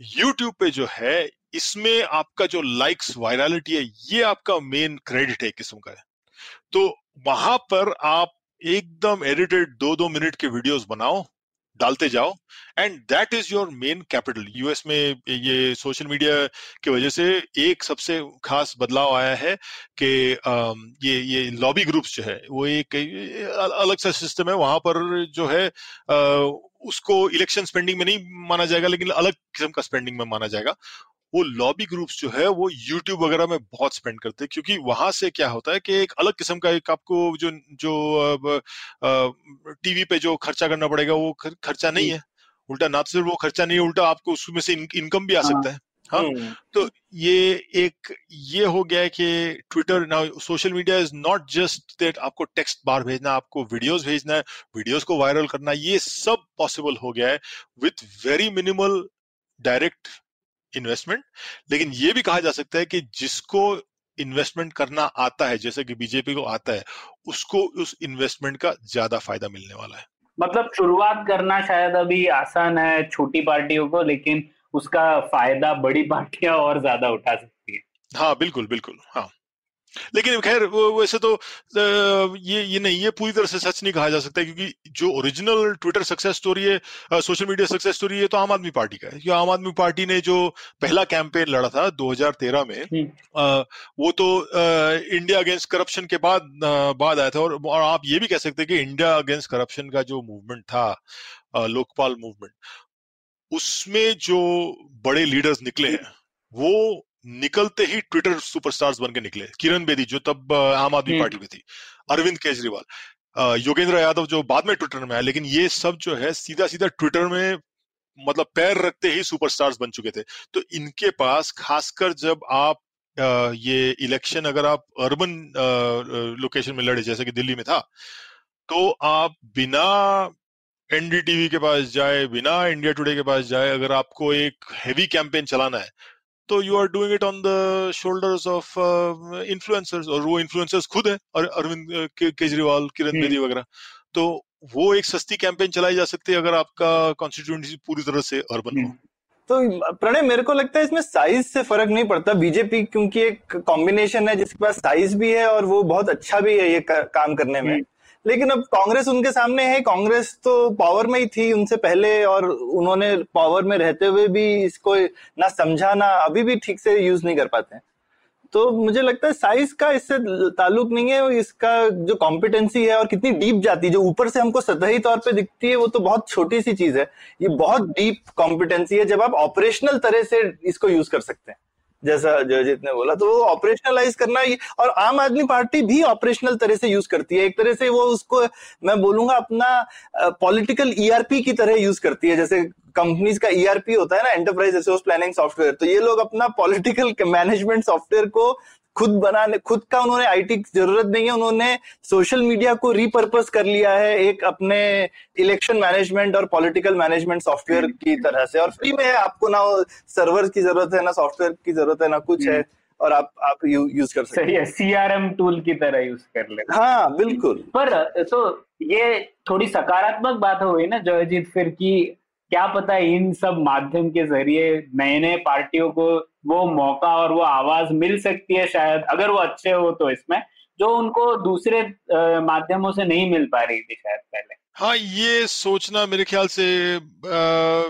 [SPEAKER 3] यूट्यूब पे जो है, इसमें आपका जो लाइक्स वायरलिटी है, ये आपका मेन क्रेडिट है किस्म का है। तो वहाँ पर आप एकदम एडिटेड दो दो मिनट के वीडियोस बनाओ, डालते जाओ and that is your main capital US में ये सोशल मीडिया की वजह से एक सबसे खास बदलाव आया है कि ये ये लॉबी ग्रुप्स जो है, वो एक अलग सा सिस्टम है। वहाँ पर जो है उसको इलेक्शन स्पेंडिंग में नहीं माना जाएगा लेकिन अलग किस्म का स्पेंडिंग में माना जाएगा। वो लॉबी ग्रुप्स जो है वो यूट्यूब वगैरह में बहुत स्पेंड करते हैं क्योंकि वहाँ से क्या होता है कि एक अलग किस्म का एक आपको जो जो टीवी पे जो खर्चा करना पड़ेगा वो खर्चा नहीं है। उल्टा ना तो सिर्फ़ वो खर्चा नहीं है उल्टा आपको उसमें से इनकम भी आ हाँ। सकता है। हाँ हम्म। तो ये एक ये हो गया है कि ट्विटर ना social media is not just that आपको टेक्स्ट बार भेजना आपको वीडियोस भेजना है वीडियोस को वायरल करना ये सब पॉसिबल हो गया है with very minimal direct investment लेकिन ये भी कहा जा सकता है कि जिसको इन्वेस्टमेंट करना आता है जैसे कि बीजेपी को आता है उसको उस इन्वेस्टमेंट का ज़्यादा फ़ायदा मिलने वाला है
[SPEAKER 1] मतलब शुरुआत करना शायद अभी आसान है छोटी पार्टियों को लेकिन उसका फ़ायदा बड़ी पार्टियाँ और ज़्यादा उठा सकती है।
[SPEAKER 3] हाँ बिल्कुल बिल्कुल हाँ। लेकिन खैर वैसे तो ये ये नहीं ये पूरी तरह से सच नहीं कहा जा सकता क्योंकि जो ओरिजिनल ट्विटर सक्सेस स्टोरी है सोशल मीडिया सक्सेस स्टोरी है तो आम आदमी पार्टी का है। क्योंकि आम आदमी पार्टी ने जो पहला कैंपेन लड़ा था 2013 में हम्म। वो तो इंडिया अगेंस्ट करप्शन के बाद बाद आया था और, और आप ये भी कह सकते हैं कि इंडिया अगेंस्ट करप्शन का जो मूवमेंट था लोकपाल मूवमेंट उसमें जो बड़े लीडर्स निकले हैं वो निकलते ही ट्विटर सुपरस्टार्स बन के निकले किरण बेदी जो तब आम आदमी हम्म। पार्टी में थी। अरविंद केजरीवाल। योगेंद्र यादव जो बाद में ट्विटर में आया लेकिन ये सब जो है सीधा सीधा ट्विटर में मतलब पैर रखते ही सुपरस्टार्स बन चुके थे। तो इनके पास खासकर जब आप ये इलेक्शन अगर आप अर्बन लोकेशन में लड़े जैसे कि दिल्ली में था तो आप बिना एनडीटीवी के पास जाए बिना इंडिया टुडे के पास जाए अगर आपको एक हैवी कैंपेन चलाना है तो you are doing it on the shoulders of influencers और वो इन्फ्लुएंसर्स खुद है और अरविंद केजरीवाल किरण हम्म। बेदी वगैरह तो वो एक सस्ती कैंपेन चलाई जा सकती है अगर आपका कॉन्स्टिट्यूंसी पूरी तरह से अर्बन हो
[SPEAKER 2] हम्म। तो प्रणय मेरे को लगता है इसमें साइज़ से फ़र्क नहीं पड़ता बीजेपी क्योंकि एक कॉम्बिनेशन है जिसके पास साइज़ भी है और वो बहुत अच्छा भी है ये काम करने में हम्म। लेकिन अब कांग्रेस उनके सामने है, कांग्रेस तो पावर में ही थी उनसे पहले और उन्होंने पावर में रहते हुए भी इसको ना समझा, ना अभी भी ठीक से यूज़ नहीं कर पाते तो मुझे लगता है साइज़ का इससे ताल्लुक नहीं है, इसका जो कॉम्पिटेंसी है और कितनी डीप जाती है, जो ऊपर से हमको सतही तौर पे दिखती है, वो तो बहुत छोटी सी चीज़ है। ये बहुत डीप कॉम्पिटेंसी है, जब आप ऑपरेशनल तरह से इसको यूज़ कर सकते हैं। जैसा जयजीत ने बोला तो वो ऑपरेशनलाइज करना ही और आम आदमी पार्टी भी ऑपरेशनल तरह से यूज़ करती है। एक तरह से वो उसको, मैं बोलूँगा, अपना पॉलिटिकल ईआरपी की तरह यूज़ करती है। जैसे कंपनीज़ का ईआरपी होता है ना एंटरप्राइज रिसोर्स प्लानिंग सॉफ्टवेयर तो ये लोग अपना पॉलिटिकल मैनेजमेंट सॉफ्टवेयर को खुद बनाने खुद का उन्होंने आईटी की ज़रूरत नहीं है उन्होंने सोशल मीडिया को रिपर्पज कर लिया है एक अपने इलेक्शन मैनेजमेंट और पॉलिटिकल मैनेजमेंट सॉफ्टवेयर की तरह से। और फ्री में है आपको ना सर्वर की ज़रूरत है ना सॉफ्टवेयर की ज़रूरत है ना कुछ है और आप आप यू, यूज़ कर सकते
[SPEAKER 1] हैं। सीआरएम टूल की तरह यूज़ कर ले
[SPEAKER 2] हाँ। बिल्कुल।
[SPEAKER 1] पर तो ये थोड़ी सकारात्मक बात हो गई ना जयजीत फिर की क्या पता इन सब माध्यम के ज़रिए नए नए पार्टियों को वो मौका और वो आवाज़ मिल सकती है शायद अगर वो अच्छे हो तो इसमें जो उनको दूसरे माध्यमों से नहीं मिल पा रही थी शायद पहले।
[SPEAKER 3] हाँ ये सोचना मेरे ख्याल से आ,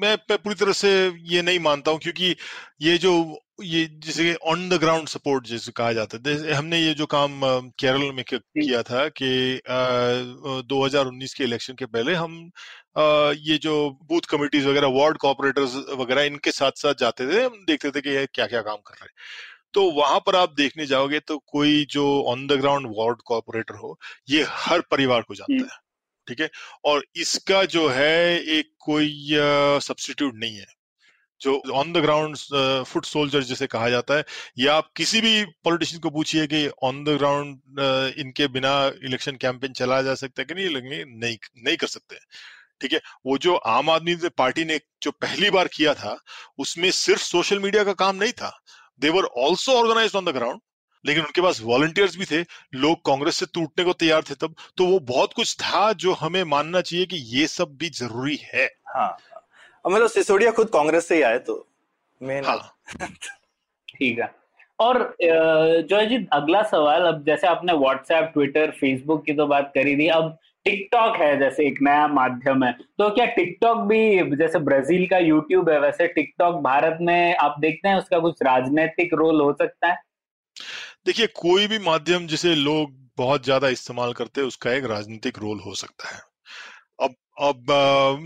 [SPEAKER 3] मैं पूरी तरह से ये नहीं मानता हूँ क्योंकि ये जो ये जैसे ऑन द ग्राउंड सपोर्ट जिसे कहा जाता है। हमने ये जो काम केरल में किया था कि 2019 के इलेक्शन के पहले हम ये जो बूथ कमिटीज वगैरह वार्ड कॉपरेटर्स वगैरह इनके साथ साथ जाते थे। हम देखते थे कि ये क्या क्या काम कर रहे हैं। तो वहाँ पर आप देखने जाओगे तो कोई जो on the ground ward corporator हो ये हर परिवार को जानता है ठीक है? और इसका जो है एक कोई सब्सटीट्यूट नहीं है। जो on the ground foot soldier जिसे कहा जाता है, या आप किसी भी पॉलिटिशियन को पूछिए कि ऑन द ग्राउंड इनके बिना इलेक्शन कैंपेन चलाया जा सकता है कि नहीं लगेंगे, नहीं नहीं कर सकते ठीक है? वो जो आम आदमी पार्टी ने जो पहली बार किया था, उसमें सिर्फ़ सोशल मीडिया का काम नहीं था। They were also organise on the ground लेकिन उनके पास वॉलंटियर्स भी थे। लोग कांग्रेस से टूटने को तैयार थे तब। तो वो बहुत कुछ था जो हमें मानना चाहिए कि ये सब भी ज़रूरी है।
[SPEAKER 2] हाँ। मतलब सिसोदिया खुद कांग्रेस से ही आए तो मेन
[SPEAKER 3] हाँ।
[SPEAKER 1] ठीक है। और जॉय जी अगला सवाल अब जैसे आपने व्हाट्सएप ट्विटर फेसबुक की तो बात करी थी अब टिकटॉक है जैसे एक नया माध्यम है तो क्या टिकटॉक भी जैसे ब्राज़ील का यूट्यूब है वैसे टिकटॉक भारत में आप देखते हैं उसका कुछ राजनीतिक रोल हो सकता है?
[SPEAKER 3] देखिए कोई भी माध्यम जिसे लोग बहुत ज़्यादा इस्तेमाल करते हैं उसका एक राजनीतिक रोल हो सकता है। अब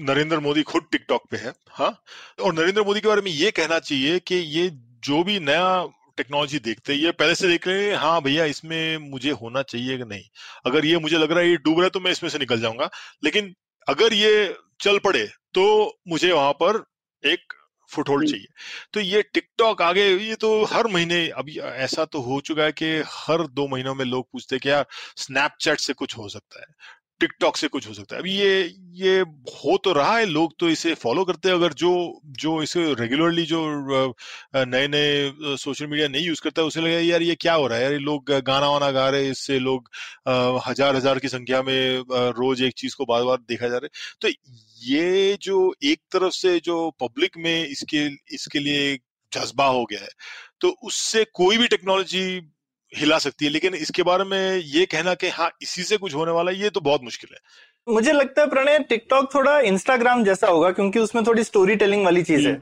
[SPEAKER 3] नरेंद्र मोदी खुद टिकटॉक पे है हाँ? और नरेंद्र मोदी के बारे में ये कहना चाहिए कि ये जो भी नया टेक्नोलॉजी देखते हैं ये पहले से देख रहे हैं हाँ भैया इसमें मुझे होना चाहिए कि नहीं? अगर ये मुझे लग रहा है ये डूब रहा है तो मैं इसमें से निकल जाऊँगा। लेकिन अगर ये चल पड़े तो मुझे वहाँ पर एक फुटहोल्ड चाहिए। तो ये टिकटॉक आगे ये तो हर महीने अभी ऐसा तो हो चुका है कि हर दो महीनों में लोग पूछते हैं कि यार स्नैपचैट से कुछ हो सकता है। टिकटॉक से कुछ हो सकता है। अभी ये ये हो तो रहा है, लोग तो इसे फॉलो करते हैं, अगर जो जो इसे रेगुलरली जो नए नए सोशल मीडिया नहीं यूज़ करता है उसे लगे यार, ये क्या हो रहा है? यार, ये लोग गाना वाना गा रहे हैं, इससे लोग हज़ार हज़ार की संख्या में रोज एक चीज़ को बार बार देखा जा रहा है। तो ये जो एक तरफ़ से जो पब्लिक में इसके इसके लिए जज्बा हो गया है तो उससे कोई भी टेक्नोलॉजी हिला सकती है लेकिन इसके बारे में ये कहना कि हाँ इसी से कुछ होने वाला है ये तो बहुत मुश्किल है।
[SPEAKER 2] मुझे लगता है प्रणय टिकटॉक थोड़ा इंस्टाग्राम जैसा होगा क्योंकि उसमें थोड़ी स्टोरी टेलिंग वाली चीज़ है।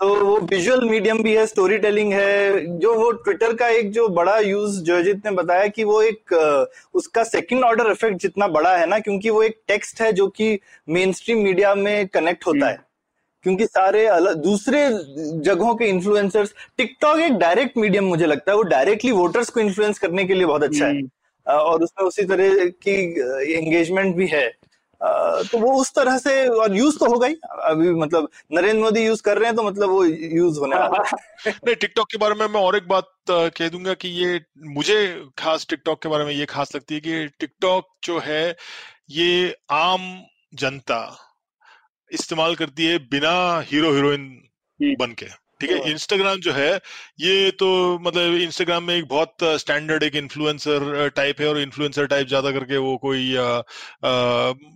[SPEAKER 2] तो वो विजुअल मीडियम भी है स्टोरी टेलिंग है जो वो ट्विटर का एक जो बड़ा यूज़ जयजीत ने बताया कि वो एक उसका सेकंड ऑर्डर इफ़ेक्ट जितना बड़ा है ना क्योंकि वो एक टेक्स्ट है जो कि मेन स्ट्रीम मीडिया में कनेक्ट होता है। क्योंकि सारे अलग दूसरे जगहों के इन्फ्लुएंसर्स टिकटॉक एक डायरेक्ट मीडियम मुझे लगता है वो डायरेक्टली वोटर्स को इन्फ्लुएंस करने के लिए बहुत अच्छा है। हम्म। और उसमें उसी तरह की एंगेजमेंट भी है। तो वो उस तरह से और यूज़ तो होगा ही। अभी मतलब नरेंद्र मोदी यूज़ कर रहे हैं तो मतलब वो यूज़ होने वाला
[SPEAKER 3] नहीं टिकटॉक के बारे में मैं और एक बात कह दूँगा कि ये मुझे खास टिकटॉक के बारे में ये खास लगती है कि टिकटॉक जो है ये आम जनता इस्तेमाल करती है बिना हीरो हीरोइन बन के ठीक है इंस्टाग्राम। जो है ये तो मतलब इंस्टाग्राम में एक बहुत स्टैंडर्ड एक इन्फ्लुएंसर टाइप है और इन्फ्लुएंसर टाइप ज़्यादा करके वो कोई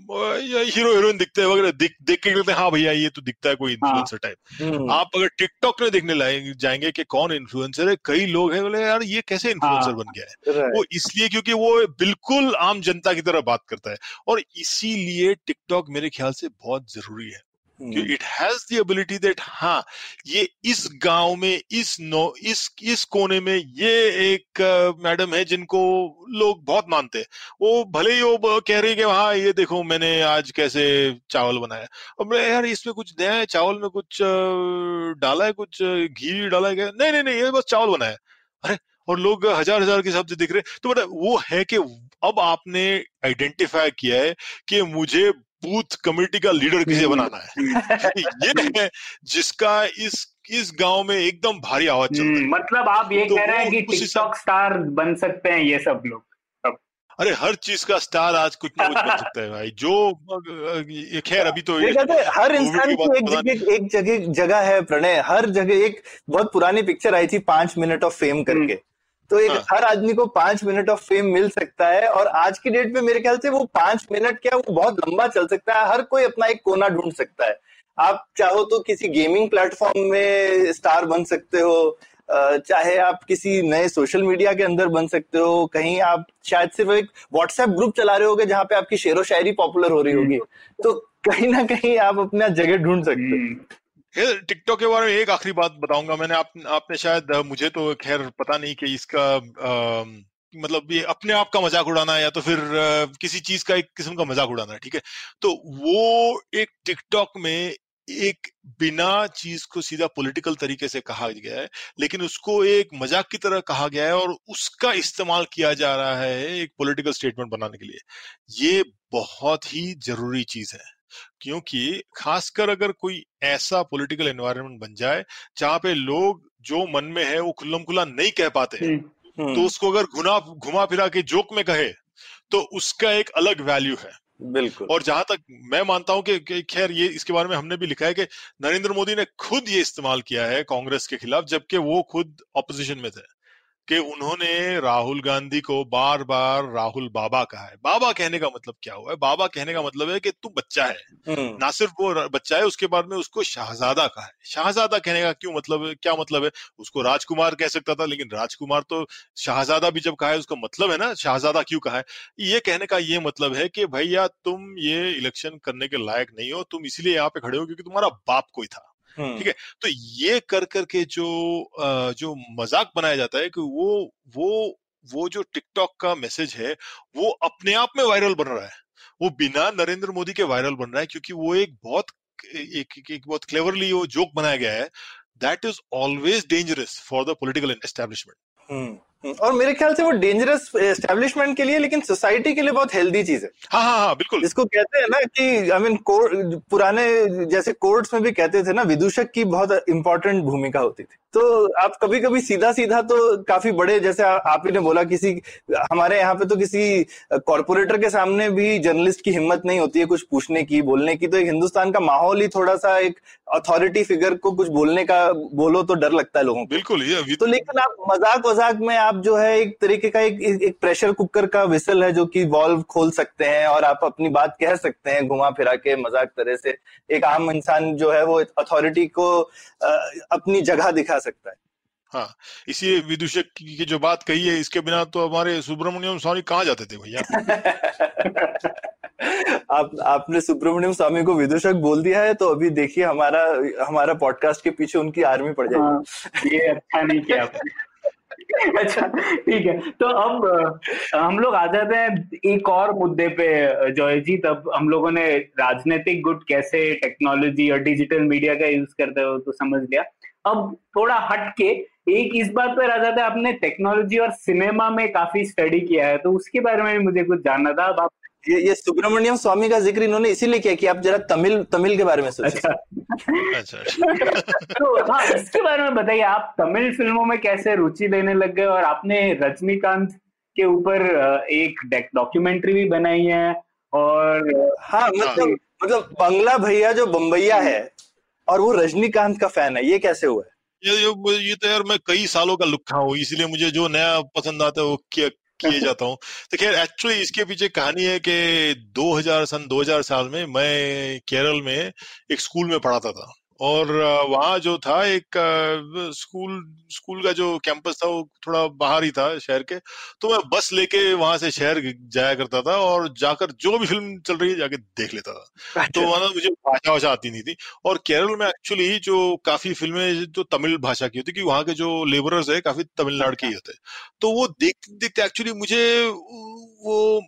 [SPEAKER 3] हीरो हीरोइन दिखते हैं वगैरह देख देख के कहते हैं हाँ भैया ये तो दिखता है कोई इन्फ्लुएंसर हाँ। टाइप हम्म। आप अगर टिकटॉक में देखने जाएँगे कि कौन इन्फ्लुएंसर है कई लोग हैं बोले यार ये कैसे इन्फ्लुएंसर हाँ। बन गया है वो इसलिए क्योंकि वो बिल्कुल आम जनता की तरह बात करता है और इसीलिए टिकटॉक मेरे ख्याल से बहुत ज़रूरी है it has the ability that हाँ ये इस गाँव में इस नो इस इस कोने में ये एक मैडम है जिनको लोग बहुत मानते हैं। वो भले ही वो कह रही है कि हाँ ये देखो मैंने आज कैसे चावल बनाया। और मैं यार इसमें कुछ नया है चावल में कुछ डाला है कुछ घी डाला है क्या? नहीं नहीं नहीं ये बस चावल बनाया अरे और लोग हज़ार हज़ार के हिसाब से दिख रहे तो मतलब वो है कि अब आपने आइडेंटिफाई किया है कि मुझे बूथ कमेटी का लीडर किसे बनाना है? ये है जिसका इस इस गाँव में एकदम भारी आवाज़ चल रही है।
[SPEAKER 1] हम्म, मतलब आप ये तो कह रहे हैं कि टिकटॉक स्टार बन सकते हैं ये सब लोग।
[SPEAKER 3] अरे हर चीज़ का स्टार आज कुछ ना कुछ बन सकता है भाई। जो खैर अभी तो ये
[SPEAKER 2] हर इंसान की एक जगह एक जगह जगह है प्रणय। हर जगह एक बहुत पुरानी पिक्चर आई थी पाँच मिनट ऑफ़ फेम करके। हम्म। तो एक हाँ. हर आदमी को पाँच मिनट ऑफ़ फेम मिल सकता है और आज की डेट में मेरे ख्याल से वो पाँच मिनट क्या वो बहुत लंबा चल सकता है। हर कोई अपना एक कोना ढूंढ सकता है। आप चाहो तो किसी गेमिंग प्लेटफॉर्म में स्टार बन सकते हो चाहे आप किसी नए सोशल मीडिया के अंदर बन सकते हो कहीं आप शायद सिर्फ़ एक व्हाट्सएप ग्रुप चला रहे होगे जहाँ पे आपकी शेरो शायरी पॉपुलर हो रही होगी। तो कहीं ना कहीं आप अपना जगह ढूंढ सकते हो। हम्म।
[SPEAKER 3] टिकटॉक के बारे में एक आखिरी बात बताऊँगा मैंने। आप, आपने शायद मुझे तो खैर पता नहीं कि इसका आ, मतलब ये अपने आप का मज़ाक उड़ाना है या तो फिर आ, किसी चीज़ का एक किस्म का मज़ाक उड़ाना है ठीक है? तो वो एक टिकटॉक में एक बिना चीज़ को सीधा पॉलिटिकल तरीके से कहा गया है लेकिन उसको एक मज़ाक की तरह कहा गया है और उसका इस्तेमाल किया जा रहा है एक पॉलिटिकल स्टेटमेंट बनाने के लिए। ये बहुत ही ज़रूरी चीज़ है। क्योंकि खासकर अगर कोई ऐसा पॉलिटिकल एनवायरनमेंट बन जाए जहाँ पे लोग जो मन में है वो खुल्लम खुला नहीं कह पाते
[SPEAKER 1] हम्म,
[SPEAKER 2] हम्म,
[SPEAKER 3] तो उसको अगर घुना घुमा फिरा के जोक में कहे तो उसका एक अलग वैल्यू है।
[SPEAKER 2] बिल्कुल।
[SPEAKER 3] और जहाँ तक मैं मानता हूँ कि, कि खैर ये इसके बारे में हमने भी लिखा है कि नरेंद्र मोदी ने खुद ये इस्तेमाल किया है कांग्रेस के खिलाफ जबकि वो खुद ऑपोजिशन में थे। कि उन्होंने राहुल गांधी को बार बार राहुल बाबा कहा है। बाबा कहने का मतलब क्या हुआ है? बाबा कहने का मतलब है कि तू बच्चा है।
[SPEAKER 2] हम्म,
[SPEAKER 3] ना सिर्फ़ वो बच्चा है उसके बाद में उसको शाहजादा कहा है। शाहजादा कहने का क्यों मतलब है क्या मतलब है? उसको राजकुमार कह सकता था लेकिन राजकुमार तो शाहजादा भी जब कहा है उसका मतलब है ना शाहजादा क्यों कहा है? ये कहने का ये मतलब है कि भैया तुम ये इलेक्शन करने के लायक नहीं हो तुम इसलिए यहाँ पे खड़े हो क्योंकि तुम्हारा बाप कोई था। ठीक है? तो ये कर करके जो जो मज़ाक बनाया जाता है कि वो वो वो जो टिकटॉक का मैसेज है वो अपने आप में वायरल बन रहा है। वो बिना नरेंद्र मोदी के वायरल बन रहा है क्योंकि वो एक बहुत एक, एक, एक बहुत क्लेवरली वो जोक बनाया गया है। That is always dangerous for the political establishment
[SPEAKER 2] hmm, hmm, और मेरे ख्याल से वो डेंजरस एस्टेब्लिशमेंट के लिए लेकिन सोसाइटी के लिए बहुत हेल्दी चीज़ है।
[SPEAKER 3] हाँ हाँ हाँ बिल्कुल।
[SPEAKER 2] जिसको कहते हैं ना कि आई मीन पुराने जैसे कोर्ट्स में भी कहते थे ना विदूषक की बहुत इंपॉर्टेंट भूमिका होती थी। तो आप कभी कभी सीधा सीधा तो काफ़ी बड़े जैसे आ- आप ही ने बोला किसी हमारे यहाँ पे तो किसी कॉर्पोरेटर के सामने भी जर्नलिस्ट की हिम्मत नहीं होती है कुछ पूछने की बोलने की। तो एक हिंदुस्तान का माहौल ही थोड़ा सा एक अथॉरिटी फिगर को कुछ बोलने का बोलो तो डर लगता है लोगों को।
[SPEAKER 3] बिल्कुल ये
[SPEAKER 2] तो लेकिन आप मज़ाक वजाक में आप जो है एक तरीके का एक एक प्रेशर कुकर का विसल है जो कि वॉल्व खोल सकते हैं और आप अपनी बात कह सकते हैं घुमा फिरा के मज़ाक तरह से। एक आम इंसान जो है वो अथॉरिटी को अपनी जगह दिखा सकता है।
[SPEAKER 3] हाँ इसी विदूषक की की जो बात कही है इसके बिना तो हमारे सुब्रमण्यम स्वामी कहाँ जाते थे भैया?
[SPEAKER 2] आप आपने सुब्रमण्यम स्वामी को विदूषक बोल दिया है तो अभी देखिए हमारा हमारा पॉडकास्ट के पीछे उनकी आर्मी पड़ जाएगी।
[SPEAKER 1] हाँ, ये अच्छा नहीं किया आपने। अच्छा ठीक है। तो अब हम लोग आ जाते हैं एक और मुद्दे पे, जॉय जी। तब हम लोगों ने राजनीतिक गुट कैसे टेक्नोलॉजी और डिजिटल मीडिया का यूज़ करते हो तो समझ लिया। अब थोड़ा हट के एक इस बात पर आ जाता है, आपने टेक्नोलॉजी और सिनेमा में काफ़ी स्टडी किया है तो उसके बारे में भी मुझे कुछ जानना था। अब आप
[SPEAKER 2] ये ये सुब्रमण्यम स्वामी का ज़िक्र इन्होंने इसीलिए किया कि आप जरा तमिल तमिल के बारे में सोचें।
[SPEAKER 1] अच्छा।
[SPEAKER 3] अच्छा अच्छा।
[SPEAKER 1] तो हाँ इसके बारे में बताइए आप तमिल फ़िल्मों में कैसे रुचि लेने लग गए और आपने रजनीकांत के ऊपर एक डॉक्यूमेंट्री भी बनाई है और
[SPEAKER 2] हाँ मतलब मतलब बंगला भैया जो बम्बैया है और वो रजनीकांत का फ़ैन है ये कैसे हुआ? है
[SPEAKER 3] ये ये तो यार मैं कई सालों का लुक्खा हूँ इसलिए मुझे जो नया पसंद आता है वो किया किए जाता हूँ। तो खैर एक्चुअली इसके पीछे कहानी है कि 2000 सन 2000 साल में मैं केरल में एक स्कूल में पढ़ाता था। और वहाँ जो था एक स्कूल स्कूल का जो कैंपस था वो थोड़ा बाहर ही था शहर के तो मैं बस लेके वहाँ से शहर जाया करता था और जाकर जो भी फ़िल्म चल रही है जाके देख लेता था। तो मतलब मुझे भाषा भाषा आती नहीं थी और केरल में एक्चुअली जो काफ़ी फ़िल्में जो तमिल भाषा की होती कि वहाँ के जो लेबरर्स है काफ़ी तमिलनाडु के ही होते तो वो देखते देखते एक्चुअली मुझे वो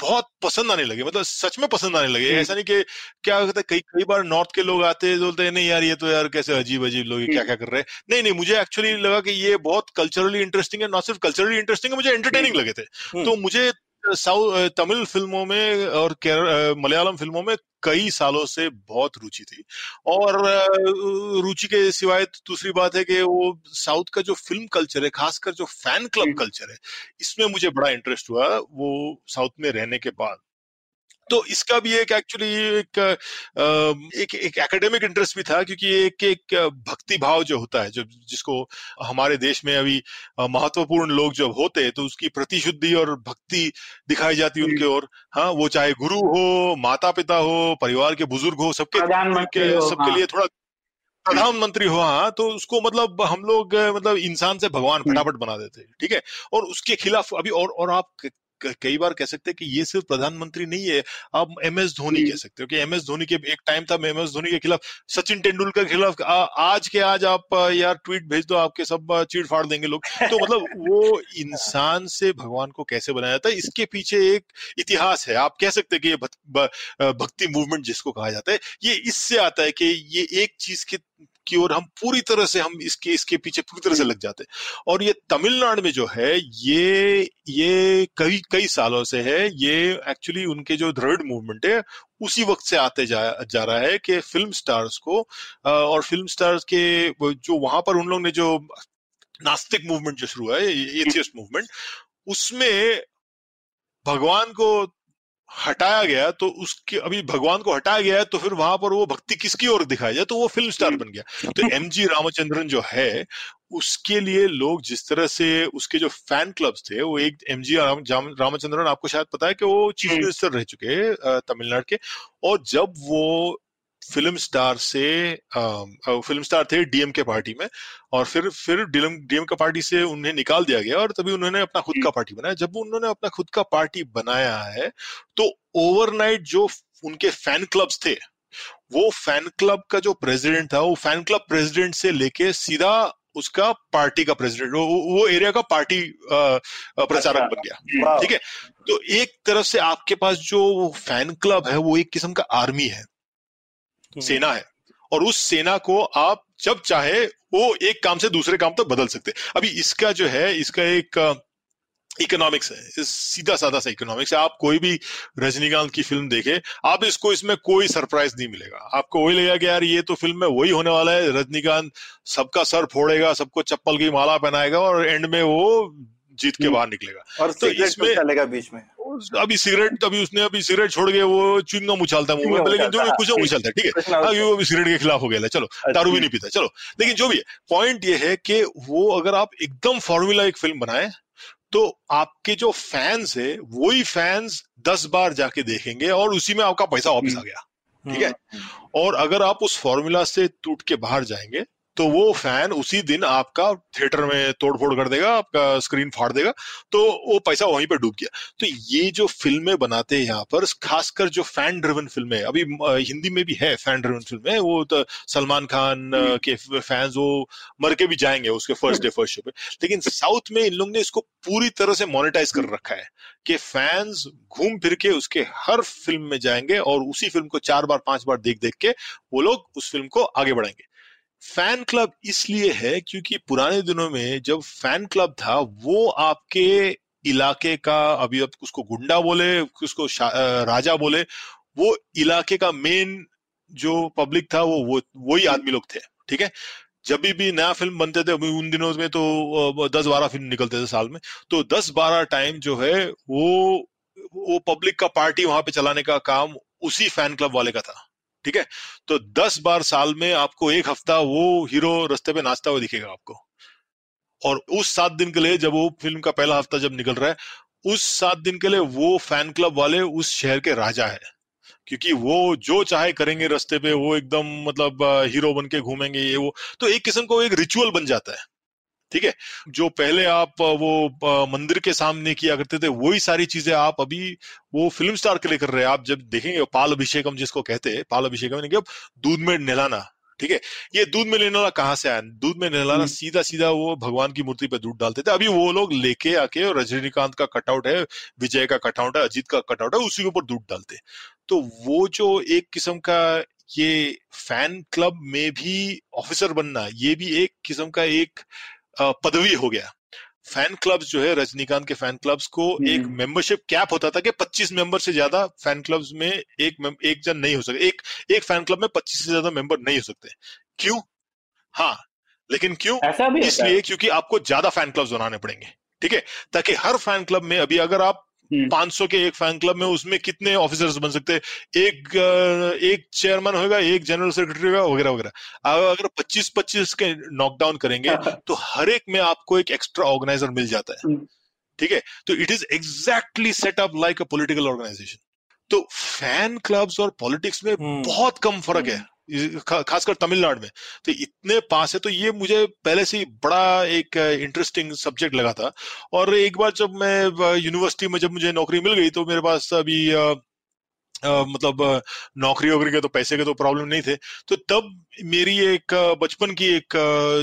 [SPEAKER 3] बहुत पसंद आने लगे मतलब सच में पसंद आने लगे। ऐसा नहीं कि क्या होता है कई कई बार नॉर्थ के लोग आते हैं बोलते हैं नहीं यार ये तो यार कैसे अजीब अजीब लोग क्या क्या कर रहे हैं? नहीं नहीं मुझे एक्चुअली लगा कि ये बहुत कल्चरली इंटरेस्टिंग है नॉट सिर्फ़ कल्चरली इंटरेस्टिंग है मुझे एंटरटेनिंग लगे थे। तो मुझे साउथ तमिल फ़िल्मों में और मलयालम फ़िल्मों में कई सालों से बहुत रुचि थी। और रुचि के सिवाय दूसरी बात है कि वो साउथ का जो फ़िल्म कल्चर है खासकर जो फ़ैन क्लब कल्चर है इसमें मुझे बड़ा इंटरेस्ट हुआ वो साउथ में रहने के बाद। तो इसका भी एक एक्चुअली एक एक एक एकेडमिक इंटरेस्ट भी था क्योंकि एक एक भक्ति भाव जो होता है जो जिसको हमारे देश में अभी महत्वपूर्ण लोग जब होते हैं तो उसकी प्रतिशुद्धि और भक्ति दिखाई जाती है उनके ओर। हाँ वो चाहे गुरु हो माता पिता हो परिवार के बुज़ुर्ग हो सबके
[SPEAKER 1] प्रधानमंत्री
[SPEAKER 3] के-
[SPEAKER 1] हो,
[SPEAKER 3] सबके
[SPEAKER 1] हाँ।
[SPEAKER 3] लिए थोड़ा प्रधानमंत्री हो हाँ तो उसको मतलब हम लोग मतलब इंसान से भगवान फटाफट बना देते ठीक है? और उसके खिलाफ अभी और और आप कई बार कह सकते हैं कि ये सिर्फ़ प्रधानमंत्री नहीं है आप एम एस धोनी कह सकते हो कि एम एस धोनी के एक टाइम था एम एस धोनी के खिलाफ सचिन तेंदुलकर के खिलाफ आ, आज के आज आप यार ट्वीट भेज दो आपके सब चीड़ फाड़ देंगे लोग। तो मतलब वो इंसान से भगवान को कैसे बनाया जाता है इसके पीछे एक इतिहास है। आप कह सकते हैं कि ये भक्ति मूवमेंट जिसको कहा जाता है ये इससे आता है कि ये एक चीज़ के की ओर हम पूरी तरह से हम इसके इसके पीछे पूरी तरह से लग जाते और ये तमिलनाडु में जो है ये ये कई कई सालों से है ये एक्चुअली उनके जो दृढ़ मूवमेंट है उसी वक्त से आते जा जा रहा है कि फ़िल्म स्टार्स को और फ़िल्म स्टार्स के जो वहाँ पर उन लोग ने जो नास्तिक मूवमेंट जो शुरू है एथियस्ट मूवमेंट उसमें भगवान को हटाया गया तो उसके अभी भगवान को हटाया गया तो फिर वहाँ पर वो भक्ति किसकी ओर दिखाई जाए तो वो फ़िल्म स्टार बन गया। तो एम जी रामचंद्रन जो है उसके लिए लोग जिस तरह से उसके जो फ़ैन क्लब्स थे वो एक एम जी रामचंद्रन आपको शायद पता है कि वो चीफ मिनिस्टर रह चुके हैं तमिलनाडु के और जब वो फ़िल्म स्टार से फ़िल्म स्टार थे डीएम के पार्टी में और फिर फिर डीएम डीएम का पार्टी से उन्हें निकाल दिया गया और तभी उन्होंने अपना खुद का पार्टी बनाया। जब उन्होंने अपना खुद का पार्टी बनाया है तो ओवरनाइट जो उनके फ़ैन क्लब्स थे वो फ़ैन क्लब का जो प्रेसिडेंट था वो फ़ैन क्लब प्रेसिडेंट से लेके सीधा उसका पार्टी का प्रेसिडेंट वो, वो एरिया का पार्टी प्रचारक बन गया। ठीक है? तो एक तरफ़ से आपके पास जो फ़ैन क्लब है वो एक किस्म का आर्मी है। सेना है। और उस सेना को आप जब चाहे, वो एक काम से दूसरे काम तक बदल सकते अभी इसका जो है, इसका एक इकोनॉमिक्स है। सीधा साधा सा इकोनॉमिक्स है। आप कोई भी रजनीकांत की फ़िल्म देखे, आप इसको इसमें कोई सरप्राइज़ नहीं मिलेगा। आपको वही लगेगा कि यार, ये तो फ़िल्म में वही होने वाला है। रजनीकांत सबका सर फोड़ेगा, सबको चप्पल की माला पहनाएगा और एंड में वो जीत के हम्म। बाहर निकलेगा।
[SPEAKER 2] और तो इसमें चलेगा बीच में।
[SPEAKER 3] अभी सिगरेट अभी उसने अभी सिगरेट छोड़ के वो चुंगम उछालता है मुँह में। लेकिन जो भी कुछ उछलता है ठीक है। अभी वो सिगरेट के खिलाफ हो गया चलो दारू भी नहीं पीता। चलो लेकिन जो भी है पॉइंट ये है कि वो अगर आप एकदम फॉर्मूला एक फ़िल्म बनाए तो आपके जो फैंस है वही फैंस दस बार जाके देखेंगे और उसी में आपका पैसा वापिस आ गया। ठीक है? हम्म। और अगर आप उस फॉर्मूला से टूट के बाहर जाएँगे तो वो फ़ैन उसी दिन आपका थिएटर में तोड़फोड़ कर देगा आपका स्क्रीन फाड़ देगा तो वो पैसा वहीं पर डूब गया। तो ये जो फ़िल्में बनाते हैं यहाँ पर खासकर जो फ़ैन ड्रिवन फ़िल्में अभी हिंदी में भी है फ़ैन ड्रिवन फ़िल्में वो तो सलमान खान हम्म। के फैंस वो मर के भी जाएँगे उसके फ़र्स्ट डे फ़र्स्ट शो पे। लेकिन साउथ में इन लोग ने इसको पूरी तरह से मोनिटाइज कर रखा है कि फैंस घूम फिर के उसके हर फ़िल्म में जाएँगे और उसी फ़िल्म को चार बार पाँच बार देख देख के वो लोग उस फ़िल्म को आगे बढ़ाएँगे। फ़ैन क्लब इसलिए है क्योंकि पुराने दिनों में जब फ़ैन क्लब था, वो आपके इलाके का, अभी अब उसको गुंडा बोले, उसको राजा बोले, वो इलाके का मेन जो पब्लिक था, वो वो, वही आदमी लोग थे, ठीक है? जब भी नया फ़िल्म बनते थे उन दिनों में तो दस बारह फ़िल्म निकलते थे साल में तो दस बारह टाइम जो है, वो वो पब्लिक का पार्टी वहाँ पे चलाने का काम उसी फ़ैन क्लब वाले का था। ठीक है? तो दस बार साल में आपको एक हफ़्ता वो हीरो रस्ते पे नाचता हुआ दिखेगा आपको। और उस सात दिन के लिए जब वो फ़िल्म का पहला हफ़्ता जब निकल रहा है, उस सात दिन के लिए वो फ़ैन क्लब वाले उस शहर के राजा है। क्योंकि वो जो चाहे करेंगे रस्ते पे, वो एकदम मतलब हीरो बन के घूमेंगे, ये वो। तो एक किस्म को एक रिचुअल बन जाता है। ठीक है? जो पहले आप वो मंदिर के सामने किया करते थे वही सारी चीज़ें आप अभी वो फ़िल्म स्टार के लिए कर रहे हैं। आप जब देखेंगे पाल अभिषेकम जिसको कहते हैं पाल अभिषेकम अब दूध में नहलाना ठीक है? ये दूध में नहलाना कहाँ से आया? दूध में नहलाना हम्म। सीधा सीधा वो भगवान की मूर्ति पे दूध डालते थे। अभी वो लोग लेके आके रजनीकांत का कटआउट है विजय का कटआउट है अजीत का कटआउट है उसी के ऊपर दूध डालते तो वो जो एक किस्म का ये फ़ैन क्लब में भी ऑफिसर बनना ये भी एक किस्म का एक पदवी हो गया। फ़ैन क्लब्स जो है रजनीकांत के फ़ैन क्लब्स को एक मेंबरशिप हम्म। कैप होता था कि 25 मेंबर से ज़्यादा फ़ैन क्लब्स में एक एक जन नहीं हो सकते एक एक फ़ैन क्लब में 25 से ज़्यादा मेंबर नहीं हो सकते। क्यों? हाँ लेकिन क्यों? इसलिए क्योंकि आपको ज़्यादा फ़ैन क्लब्स बनाने पड़ेंगे ठीक है? ताकि हर फ़ैन क्लब में अभी अगर आप 500 हम्म। के एक फ़ैन क्लब में उसमें कितने ऑफिसर्स बन सकते हैं? एक एक चेयरमैन होगा एक जनरल सेक्रेटरी होगा वगैरह वगैरह। अगर 25 25 के नॉकडाउन करेंगे तो हर एक में आपको एक एक्स्ट्रा ऑर्गेनाइजर मिल जाता है। हम्म। ठीक है? तो it is exactly set up like a political organisation तो फ़ैन क्लब्स और पॉलिटिक्स में हम्म। बहुत कम फ़र्क है। खासकर तमिलनाडु में। तो इतने पास है तो ये मुझे पहले से ही बड़ा एक इंटरेस्टिंग सब्जेक्ट लगा था। और एक बार जब मैं यूनिवर्सिटी में जब मुझे नौकरी मिल गई तो मेरे पास अभी Uh, मतलब नौकरी वोकरी के तो पैसे के तो प्रॉब्लम नहीं थे। तो तब मेरी एक बचपन की एक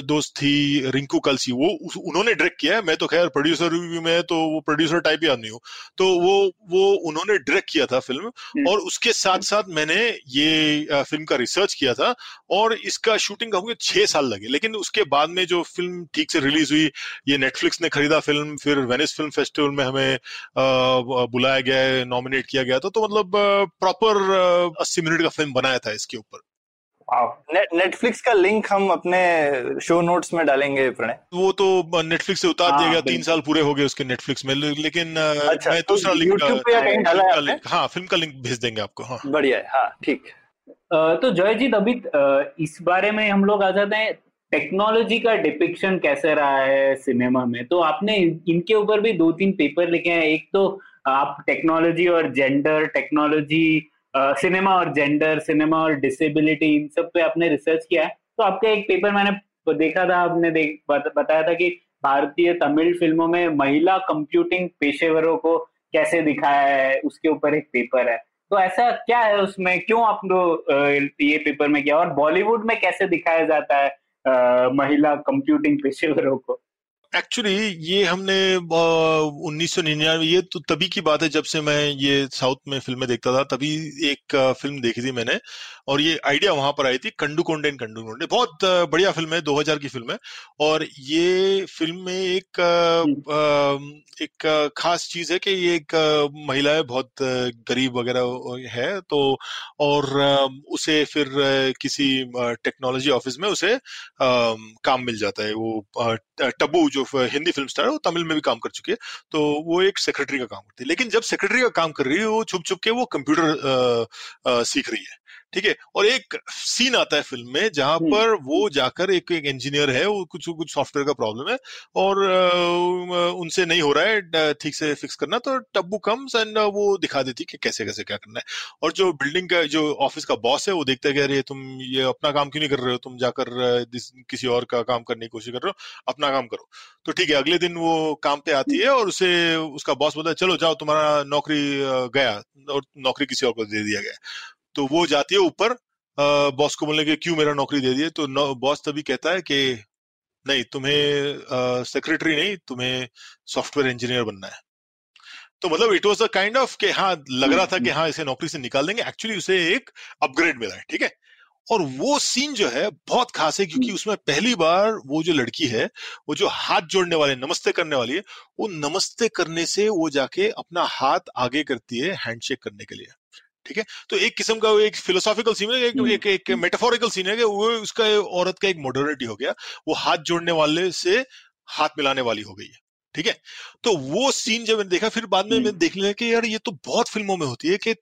[SPEAKER 3] दोस्त थी रिंकू कलसी। वो उन्होंने डायरेक्ट किया है। मैं तो खैर प्रोड्यूसर में तो वो प्रोड्यूसर टाइप ही आदमी हूँ। तो वो वो उन्होंने डायरेक्ट किया था फ़िल्म हम्म। और उसके साथ साथ मैंने ये फ़िल्म का रिसर्च किया था और इसका शूटिंग का छह साल लगे। लेकिन उसके बाद में जो फ़िल्म ठीक से रिलीज़ हुई ये नेटफ्लिक्स ने खरीदा फ़िल्म फिर वेनिस फ़िल्म फेस्टिवल में हमें बुलाया गया नॉमिनेट किया गया था। तो मतलब प्रॉपर अस्सी मिनट का फ़िल्म बनाया था इसके ऊपर।
[SPEAKER 2] नेटफ्लिक्स का लिंक हम अपने शो नोट्स में डालेंगे प्रणय।
[SPEAKER 3] वो तो नेटफ्लिक्स से उतार दिया गया तीन साल पूरे हो गए उसके नेटफ्लिक्स में लेकिन अच्छा, मैं तो दूसरा तो लिंक, का लिंक हाँ फ़िल्म का लिंक भेज देंगे आपको हाँ।
[SPEAKER 2] बढ़िया है हाँ ठीक।
[SPEAKER 1] तो जयजीत अभी इस बारे में हम लोग आ जाते हैं टेक्नोलॉजी का डिपिक्शन कैसे रहा है सिनेमा में? तो आपने इनके ऊपर भी दो तीन पेपर लिखे हैं एक तो आप टेक्नोलॉजी और जेंडर टेक्नोलॉजी सिनेमा और जेंडर सिनेमा और डिसेबिलिटी इन सब पे आपने रिसर्च किया है। तो आपका एक पेपर मैंने देखा था आपने देख बताया था कि भारतीय तमिल फ़िल्मों में महिला कंप्यूटिंग पेशेवरों को कैसे दिखाया है उसके ऊपर एक पेपर है। तो ऐसा क्या है उसमें? क्यों आप ये पेपर में किया? और बॉलीवुड में कैसे दिखाया जाता है आ, महिला कंप्यूटिंग पेशेवरों को?
[SPEAKER 3] एक्चुअली ये हमने उन्नीस सौ निन्यानवे, ये तो तभी की बात है जब से मैं ये साउथ में फ़िल्में देखता था, तभी एक फ़िल्म देखी थी मैंने। और ये आइडिया वहाँ पर आई थी कंडू कोंडे कंडू कोंडे बहुत बढ़िया फ़िल्म है 2000 की फ़िल्म है। और ये फ़िल्म में एक एक खास चीज़ है कि ये एक महिला है बहुत गरीब वगैरह है तो और उसे फिर किसी टेक्नोलॉजी ऑफ़िस में उसे काम मिल जाता है। वो टबू जो हिंदी फ़िल्म स्टार है वो तमिल में भी काम कर चुकी है तो वो एक सेक्रेटरी का काम करती है। लेकिन जब सेक्रेटरी का काम कर रही है वो छुप छुप के वो कंप्यूटर सीख रही है। ठीक है? और एक सीन आता है फ़िल्म में जहाँ हम्म। पर वो जाकर एक एक इंजीनियर है वो कुछ कुछ सॉफ्टवेयर का प्रॉब्लम है और उनसे नहीं हो रहा है ठीक से फिक्स करना तो टब्बू कम्स एंड वो दिखा देती कि कैसे कैसे क्या करना है। और जो बिल्डिंग का जो ऑफ़िस का बॉस है वो देखता है कि अरे तुम ये अपना काम क्यों नहीं कर रहे हो? तुम जाकर किसी और का काम करने की कोशिश कर रहे हो अपना काम करो। तो ठीक है अगले दिन वो काम पे आती है और उसे उसका बॉस बोलता है चलो जाओ तुम्हारा नौकरी गया और नौकरी किसी और को दे दिया गया तो वो जाती है ऊपर बॉस को बोलने के क्यों मेरा नौकरी दे दिए? तो बॉस तभी कहता है कि नहीं तुम्हें सेक्रेटरी नहीं तुम्हें सॉफ्टवेयर इंजीनियर बनना है। तो मतलब it was a kind of कि हाँ लग रहा था कि हाँ इसे नौकरी से निकाल देंगे। एक्चुअली उसे एक अपग्रेड मिला है ठीक है? और वो सीन जो है बहुत खास है क्योंकि उसमें पहली बार वो जो लड़की है वो जो हाथ जोड़ने वाले नमस्ते करने वाली है वो नमस्ते करने से वो जाके अपना हाथ आगे करती है हैंडशेक करने के लिए। ठीक है? तो एक किस्म का एक फिलोसॉफिकल सीन है एक एक, एक मेटाफोरिकल सीन है कि वो उसका औरत का एक मॉडर्निटी हो गया वो हाथ जोड़ने वाले से हाथ मिलाने वाली हो गई है ठीक है? तो वो सीन जब मैंने देखा फिर बाद में मैंने देख लिया कि यार ये तो बहुत फ़िल्मों में होती है कि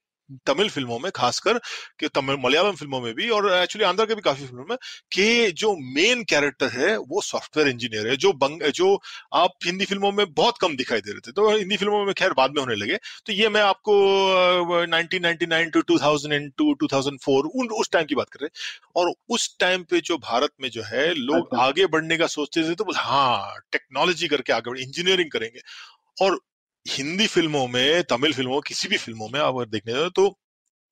[SPEAKER 3] तमिल फ़िल्मों में खासकर कि तमिल मलयालम फ़िल्मों में भी और एक्चुअली आंध्र के भी काफ़ी फ़िल्मों में कि जो मेन कैरेक्टर है वो सॉफ्टवेयर इंजीनियर है जो बंग जो आप हिंदी फ़िल्मों में बहुत कम दिखाई दे रहे थे। तो हिंदी फ़िल्मों में खैर बाद में होने लगे। तो ये मैं आपको 1999 टू 2002 2004 उन उस टाइम की बात कर रहे और उस टाइम पे जो भारत में जो है लोग अच्छा। आगे बढ़ने का सोचते थे तो हाँ टेक्नोलॉजी करके आगे इंजीनियरिंग करेंगे। और हिंदी फ़िल्मों में तमिल फ़िल्मों किसी भी फ़िल्मों में आप अगर देखने जाए तो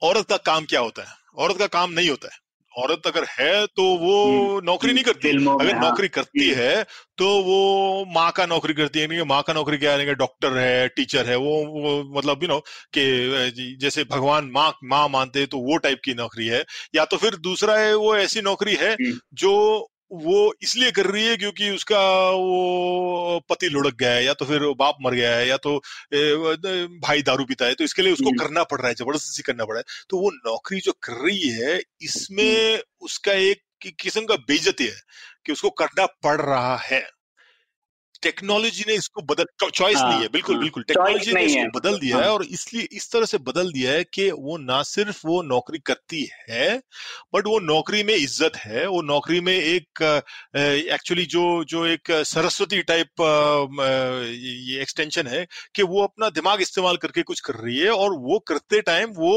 [SPEAKER 3] औरत का काम क्या होता है? औरत का काम नहीं होता है। औरत अगर है तो वो हम्म, नौकरी नहीं करती। अगर हाँ। नौकरी करती है तो वो माँ का नौकरी करती है नहीं माँ का नौकरी क्या है? डॉक्टर है टीचर है वो, वो मतलब यू नो कि जैसे भगवान माँ माँ मानते हैं तो वो टाइप की नौकरी है। या तो फिर दूसरा है वो ऐसी नौकरी है हम्म। जो वो इसलिए कर रही है क्योंकि उसका वो पति लुढ़क गया है या तो फिर बाप मर गया है या तो भाई दारू पीता है तो इसके लिए उसको करना पड़ रहा है ज़बरदस्ती करना पड़ रहा है। तो वो नौकरी जो कर रही है इसमें उसका एक किस्म का बेजती है कि उसको करना पड़ रहा है। टेक्नोलॉजी ने इसको बदल चॉइस हाँ, नहीं है। बिल्कुल हाँ, बिल्कुल टेक्नोलॉजी ने इसको बदल दिया हाँ, है और इसलिए इस तरह से बदल दिया है कि वो ना सिर्फ़ वो नौकरी करती है बट वो नौकरी में इज़्ज़त है। वो नौकरी में एक एक्चुअली जो जो एक सरस्वती टाइप ये एक्सटेंशन है कि वो अपना दिमाग इस्तेमाल करके कुछ कर रही है और वो करते टाइम वो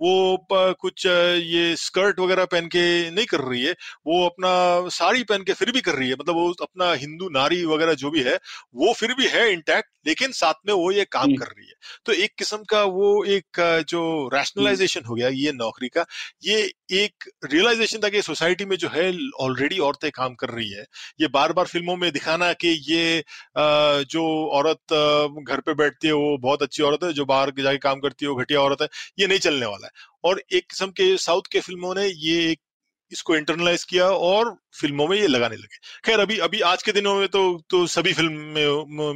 [SPEAKER 3] वो कुछ ये स्कर्ट वगैरह पहन के नहीं कर रही है वो अपना साड़ी पहन के फिर भी कर रही है मतलब वो अपना हिंदू नारी वगैरह जो भी है वो फिर भी है इंटैक्ट लेकिन साथ में वो ये काम कर रही है। तो एक किस्म का वो एक जो रैशनलाइजेशन हो गया ये नौकरी का ये एक रियलाइजेशन था कि सोसाइटी में जो है ऑलरेडी औरतें काम कर रही है। ये बार बार फ़िल्मों में दिखाना कि ये जो औरत घर पे बैठती है वो बहुत अच्छी औरत है जो बाहर जाके काम करती है वो घटिया औरत है ये नहीं चलने वाला है। और एक किस्म के साउथ के फ़िल्मों ने ये इसको इंटरनलाइज किया और फ़िल्मों में ये लगाने लगे। खैर अभी अभी आज के दिनों में तो तो सभी फ़िल्म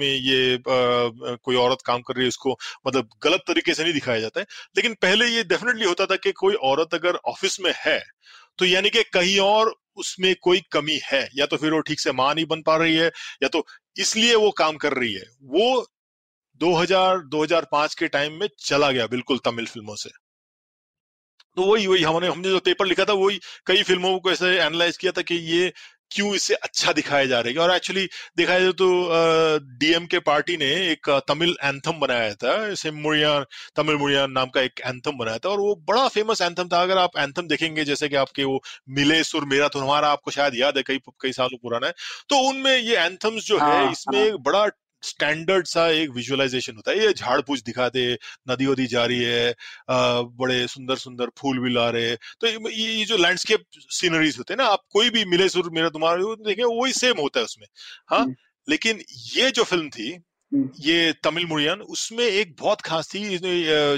[SPEAKER 3] में ये आ, कोई औरत काम कर रही है उसको मतलब गलत तरीके से नहीं दिखाया जाता है। लेकिन पहले ये डेफिनेटली होता था कि कोई औरत अगर ऑफ़िस में है तो यानी कि कहीं और उसमें कोई कमी है या तो फिर वो ठीक से माँ नहीं बन पा रही है या तो इसलिए वो काम कर रही है। वो 2000 2005 के टाइम में चला गया बिल्कुल तमिल फ़िल्मों से। तो वही वही हमने हमने जो पेपर लिखा था वही कई फ़िल्मों को ऐसे एनालाइज किया था कि ये क्यों इसे अच्छा दिखाया जा रहा है। और एक्चुअली देखा जाए तो डीएम के पार्टी ने एक तमिल एंथम बनाया था इसे मुड़िया तमिल मुड़िया नाम का एक एंथम बनाया था। और वो बड़ा फ़ेमस एंथम था। अगर आप एंथम देखेंगे जैसे कि आपके वो मिले सुर मेरा तो हमारा आपको शायद याद है कई कई सालों पुराना है। तो उनमें ये एंथम्स जो है हाँ, इसमें हाँ. एक बड़ा स्टैंडर्ड सा एक विजुअलाइजेशन होता है ये झाड़ पूछ दिखा दे नदी वदी जा रही है बड़े सुंदर सुंदर फूल भी ला रहे तो ये, ये जो लैंडस्केप सीनरीज होते हैं ना आप कोई भी मिले सुर मेरा तुम्हारा देखें वही सेम होता है उसमें हाँ हम्म। लेकिन ये जो फ़िल्म थी हम्म। ये तमिल मुड़ियन उसमें एक बहुत खास थी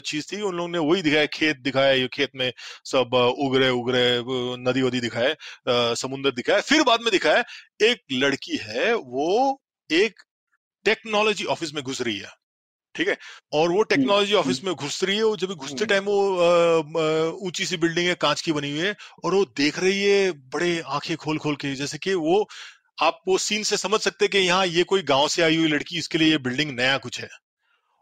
[SPEAKER 3] चीज़ थी उन लोगों ने वही दिखाया खेत दिखाया ये खेत में सब उगरे उगरे नदी वदी दिखाए समुन्द्र दिखाया फिर बाद में दिखाया एक लड़की है वो एक टेक्नोलॉजी ऑफ़िस में घुस रही है ठीक है? और वो टेक्नोलॉजी ऑफ़िस में घुस रही है वो जब घुसते टाइम वो ऊँची सी बिल्डिंग है कांच की बनी हुई है और वो देख रही है बड़े आँखें खोल खोल के जैसे कि वो आप वो सीन से समझ सकते हैं कि यहाँ ये कोई गाँव से आई हुई लड़की इसके लिए ये बिल्डिंग नया कुछ है।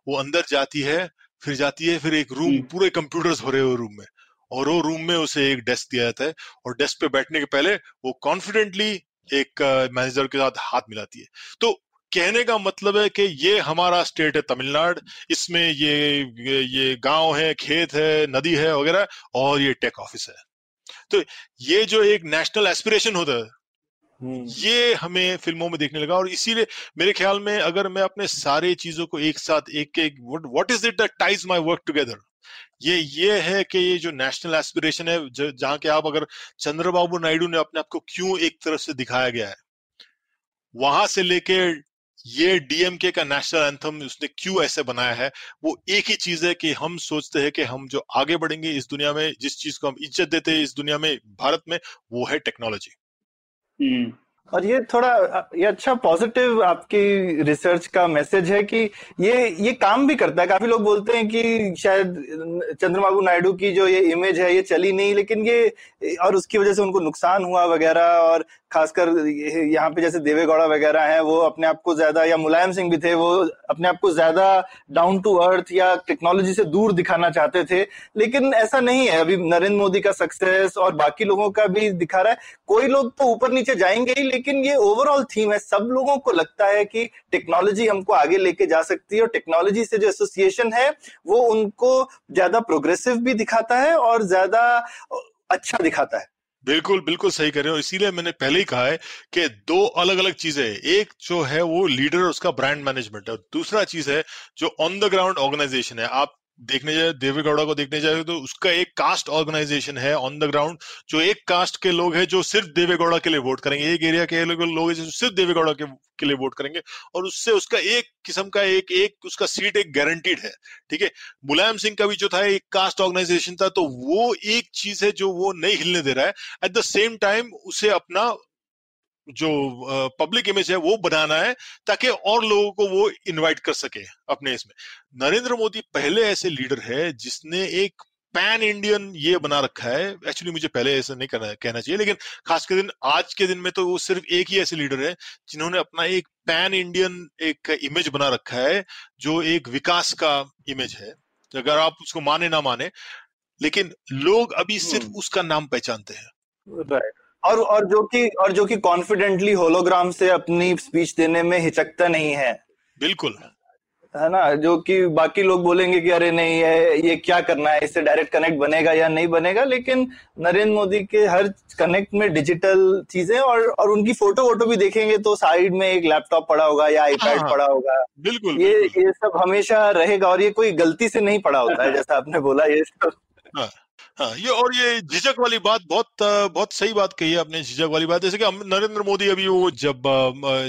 [SPEAKER 3] वो अंदर जाती है फिर जाती है फिर एक रूम पूरे कंप्यूटर्स भरे हुए रूम में और वो रूम में उसे एक डेस्क दिया जाता है और डेस्क पे बैठने के पहले वो कॉन्फिडेंटली एक मैनेजर के साथ हाथ मिलाती है। तो कहने का मतलब है कि ये हमारा स्टेट है तमिलनाडु इसमें ये ये गाँव है खेत है नदी है वगैरह और ये टेक ऑफ़िस है। तो ये जो एक नेशनल एस्पिरेशन होता है हम्म। ये हमें फ़िल्मों में देखने लगा। और इसीलिए मेरे ख्याल में अगर मैं अपने सारे चीज़ों को एक साथ एक एक what is it that ties my work together ये ये है कि ये जो नेशनल एस्पिरेशन है जहाँ के आप अगर चंद्रबाबू नायडू ने अपने आप को क्यों एक तरफ़ से दिखाया गया है वहाँ से लेके ये डीएमके का नेशनल एंथम उसने क्यों ऐसे बनाया है, वो एक ही चीज़ है कि हम सोचते हैं कि हम जो आगे बढ़ेंगे इस दुनिया में, जिस चीज़ को हम इज़्ज़त देते हैं इस दुनिया में, भारत में, वो है टेक्नोलॉजी
[SPEAKER 2] हम्म। और ये थोड़ा, ये अच्छा पॉजिटिव आपकी रिसर्च का मैसेज है कि ये ये काम भी करता है काफ़ी लोग बोलते हैं कि शायद चंद्रबाबू नायडू की जो ये इमेज है, ये चली नहीं, लेकिन ये, और उसकी वजह से उनको नुकसान हुआ वगैरह, और खासकर यहाँ पे जैसे देवेगौड़ा वगैरह हैं, वो अपने आप को ज़्यादा, या मुलायम सिंह भी थे, वो अपने आप को ज़्यादा डाउन टू अर्थ या टेक्नोलॉजी से दूर दिखाना चाहते थे। लेकिन ऐसा नहीं है, अभी नरेंद्र मोदी का सक्सेस और बाकी लोगों का भी दिखा रहा है। कोई लोग तो ऊपर नीचे जाएँगे ही, लेकिन ये ओवरऑल थीम है। सब लोगों को लगता है कि टेक्नोलॉजी हमको आगे लेके जा सकती है और टेक्नोलॉजी से जो एसोसिएशन है, वो उनको ज़्यादा प्रोग्रेसिव भी दिखाता है और ज़्यादा अच्छा दिखाता है।
[SPEAKER 3] बिल्कुल बिल्कुल सही कर रहे हो। इसीलिए मैंने पहले ही कहा है कि दो अलग अलग चीज़ें एक जो है वो लीडर उसका ब्रांड मैनेजमेंट है। दूसरा चीज़ है जो ऑन द ग्राउंड ऑर्गेनाइजेशन है। आप देखने जाए देवेगौड़ा को देखने जाए तो उसका एक कास्ट ऑर्गेनाइजेशन है ऑन द ग्राउंड जो एक कास्ट के लोग हैं जो सिर्फ़ देवेगौड़ा के लिए वोट करेंगे। एक एरिया के लोग हैं जो सिर्फ़ देवेगौड़ा के, के लिए वोट करेंगे और उससे उसका एक किस्म का एक एक उसका सीट एक गारंटीड है ठीक है? मुलायम सिंह का भी जो था एक कास्ट ऑर्गेनाइजेशन था तो वो एक चीज़ है जो वो नहीं हिलने दे रहा है। एट द सेम टाइम उसे अपना जो पब्लिक इमेज है वो बनाना है ताकि और लोगों को वो इनवाइट कर सके अपने इसमें। नरेंद्र मोदी पहले ऐसे लीडर है जिसने एक पैन इंडियन ये बना रखा है। एक्चुअली मुझे पहले ऐसा नहीं करना कहना चाहिए लेकिन खास के दिन आज के दिन में तो वो सिर्फ़ एक ही ऐसे लीडर है जिन्होंने अपना एक पैन इंडियन एक इमेज बना रखा है जो एक विकास का इमेज है। अगर आप उसको माने ना माने लेकिन लोग अभी सिर्फ़ हम्म। उसका नाम पहचानते हैं।
[SPEAKER 2] राइट और और जो कि और जो कि कॉन्फिडेंटली होलोग्राम से अपनी स्पीच देने में हिचकता नहीं है।
[SPEAKER 3] बिल्कुल।
[SPEAKER 2] है ना? जो कि बाकी लोग बोलेंगे कि अरे नहीं है ये क्या करना है? इससे डायरेक्ट कनेक्ट बनेगा या नहीं बनेगा? लेकिन नरेंद्र मोदी के हर कनेक्ट में डिजिटल चीज़ें और और उनकी फ़ोटो वोटो भी देखेंगे तो साइड में एक लैपटॉप पड़ा होगा या आईपैड हाँ, पड़ा होगा।
[SPEAKER 3] बिल्कुल
[SPEAKER 2] ये बिल्कुल. ये सब हमेशा रहेगा और ये कोई गलती से नहीं पड़ा होता है जैसा आपने बोला ये सब।
[SPEAKER 3] हाँ. हाँ ये और ये झिझक वाली बात बहुत बहुत सही बात कही है आपने झिझक वाली बात जैसे कि नरेंद्र मोदी अभी वो जब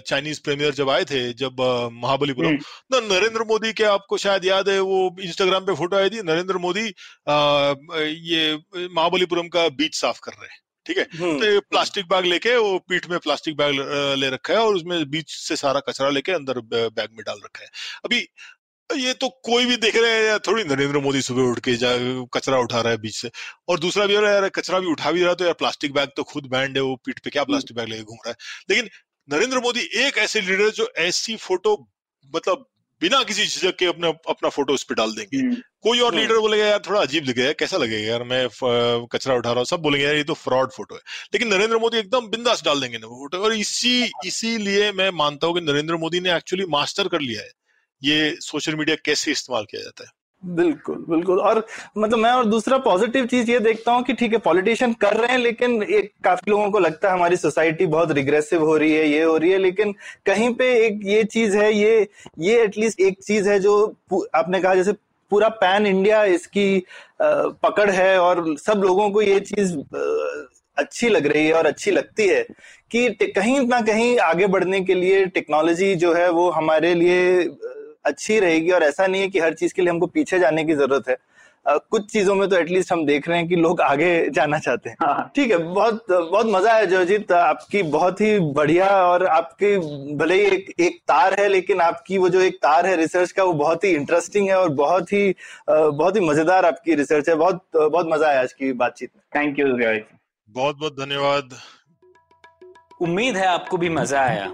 [SPEAKER 3] चाइनीज़ प्रीमियर जब आए थे जब महाबलीपुरम हम्म। तो नरेंद्र मोदी के आपको शायद याद है वो इंस्टाग्राम पे फ़ोटो आई थी नरेंद्र मोदी ये महाबलीपुरम का बीच साफ़ कर रहे हैं ठीक है हम्म। तो प्लास्टिक बैग लेके वो पीठ में प्लास्टिक बैग ले रखा है और उसमें बीच से सारा कचरा लेके अंदर बैग में डाल रखा है अभी ये तो कोई भी देख रहे हैं यार थोड़ी नरेंद्र मोदी सुबह उठ के जा कचरा उठा रहा है बीच से। और दूसरा भी यार कचरा भी उठा भी रहा तो यार प्लास्टिक बैग तो खुद बैंड है वो पीठ पे क्या प्लास्टिक बैग लेके घूम रहा है। लेकिन नरेंद्र मोदी एक ऐसे लीडर जो ऐसी फ़ोटो मतलब बिना किसी झिझक के अपने अपना फ़ोटो उस पर डाल देंगे। हम्म। कोई और लीडर हम्म। बोलेगा यार थोड़ा अजीब लगे यार कैसा लगेगा यार मैं कचरा उठा रहा हूँ। सब बोलेंगे यार ये तो फ्रॉड फ़ोटो है। लेकिन नरेंद्र मोदी एकदम बिंदास डाल देंगे ना फ़ोटो। और इसी इसीलिए मैं मानता हूँ कि नरेंद्र मोदी ने एक्चुअली मास्टर कर लिया है। ये सोशल मीडिया कैसे इस्तेमाल किया जाता है?
[SPEAKER 2] बिल्कुल बिल्कुल। और मतलब मैं और दूसरा पॉजिटिव चीज़ ये देखता हूँ कि ठीक है, पॉलिटिशियन कर रहे हैं, लेकिन एक काफ़ी लोगों को लगता है हमारी सोसाइटी बहुत रिग्रेसिव हो रही है, ये हो रही है, लेकिन कहीं पे एक ये चीज़ है, ये ये एटलीस्ट एक चीज़ है जो आपने कहा जैसे पूरा पैन इंडिया इसकी पकड़ है और सब लोगों को ये चीज़ अच्छी लग रही है और अच्छी लगती है कि कहीं ना कहीं आगे बढ़ने के लिए टेक्नोलॉजी जो है वो हमारे लिए अच्छी रहेगी और ऐसा नहीं है कि हर चीज़ के लिए हमको पीछे जाने की ज़रूरत है। Uh, कुछ चीज़ों में तो एटलीस्ट हम देख रहे हैं कि लोग आगे जाना चाहते हैं। हाँ। ठीक है बहुत बहुत मज़ा है जोजीत आपकी बहुत ही बढ़िया और आपकी भले ही एक एक तार है लेकिन आपकी वो जो एक तार है रिसर्च का वो बहुत ही इंटरेस्टिंग है और बहुत ही बहुत ही मज़ेदार आपकी रिसर्च है। बहुत बहुत मज़ा आया आज की बातचीत में।
[SPEAKER 4] थैंक यू
[SPEAKER 3] बहुत बहुत धन्यवाद।
[SPEAKER 1] उम्मीद है आपको भी मज़ा आया।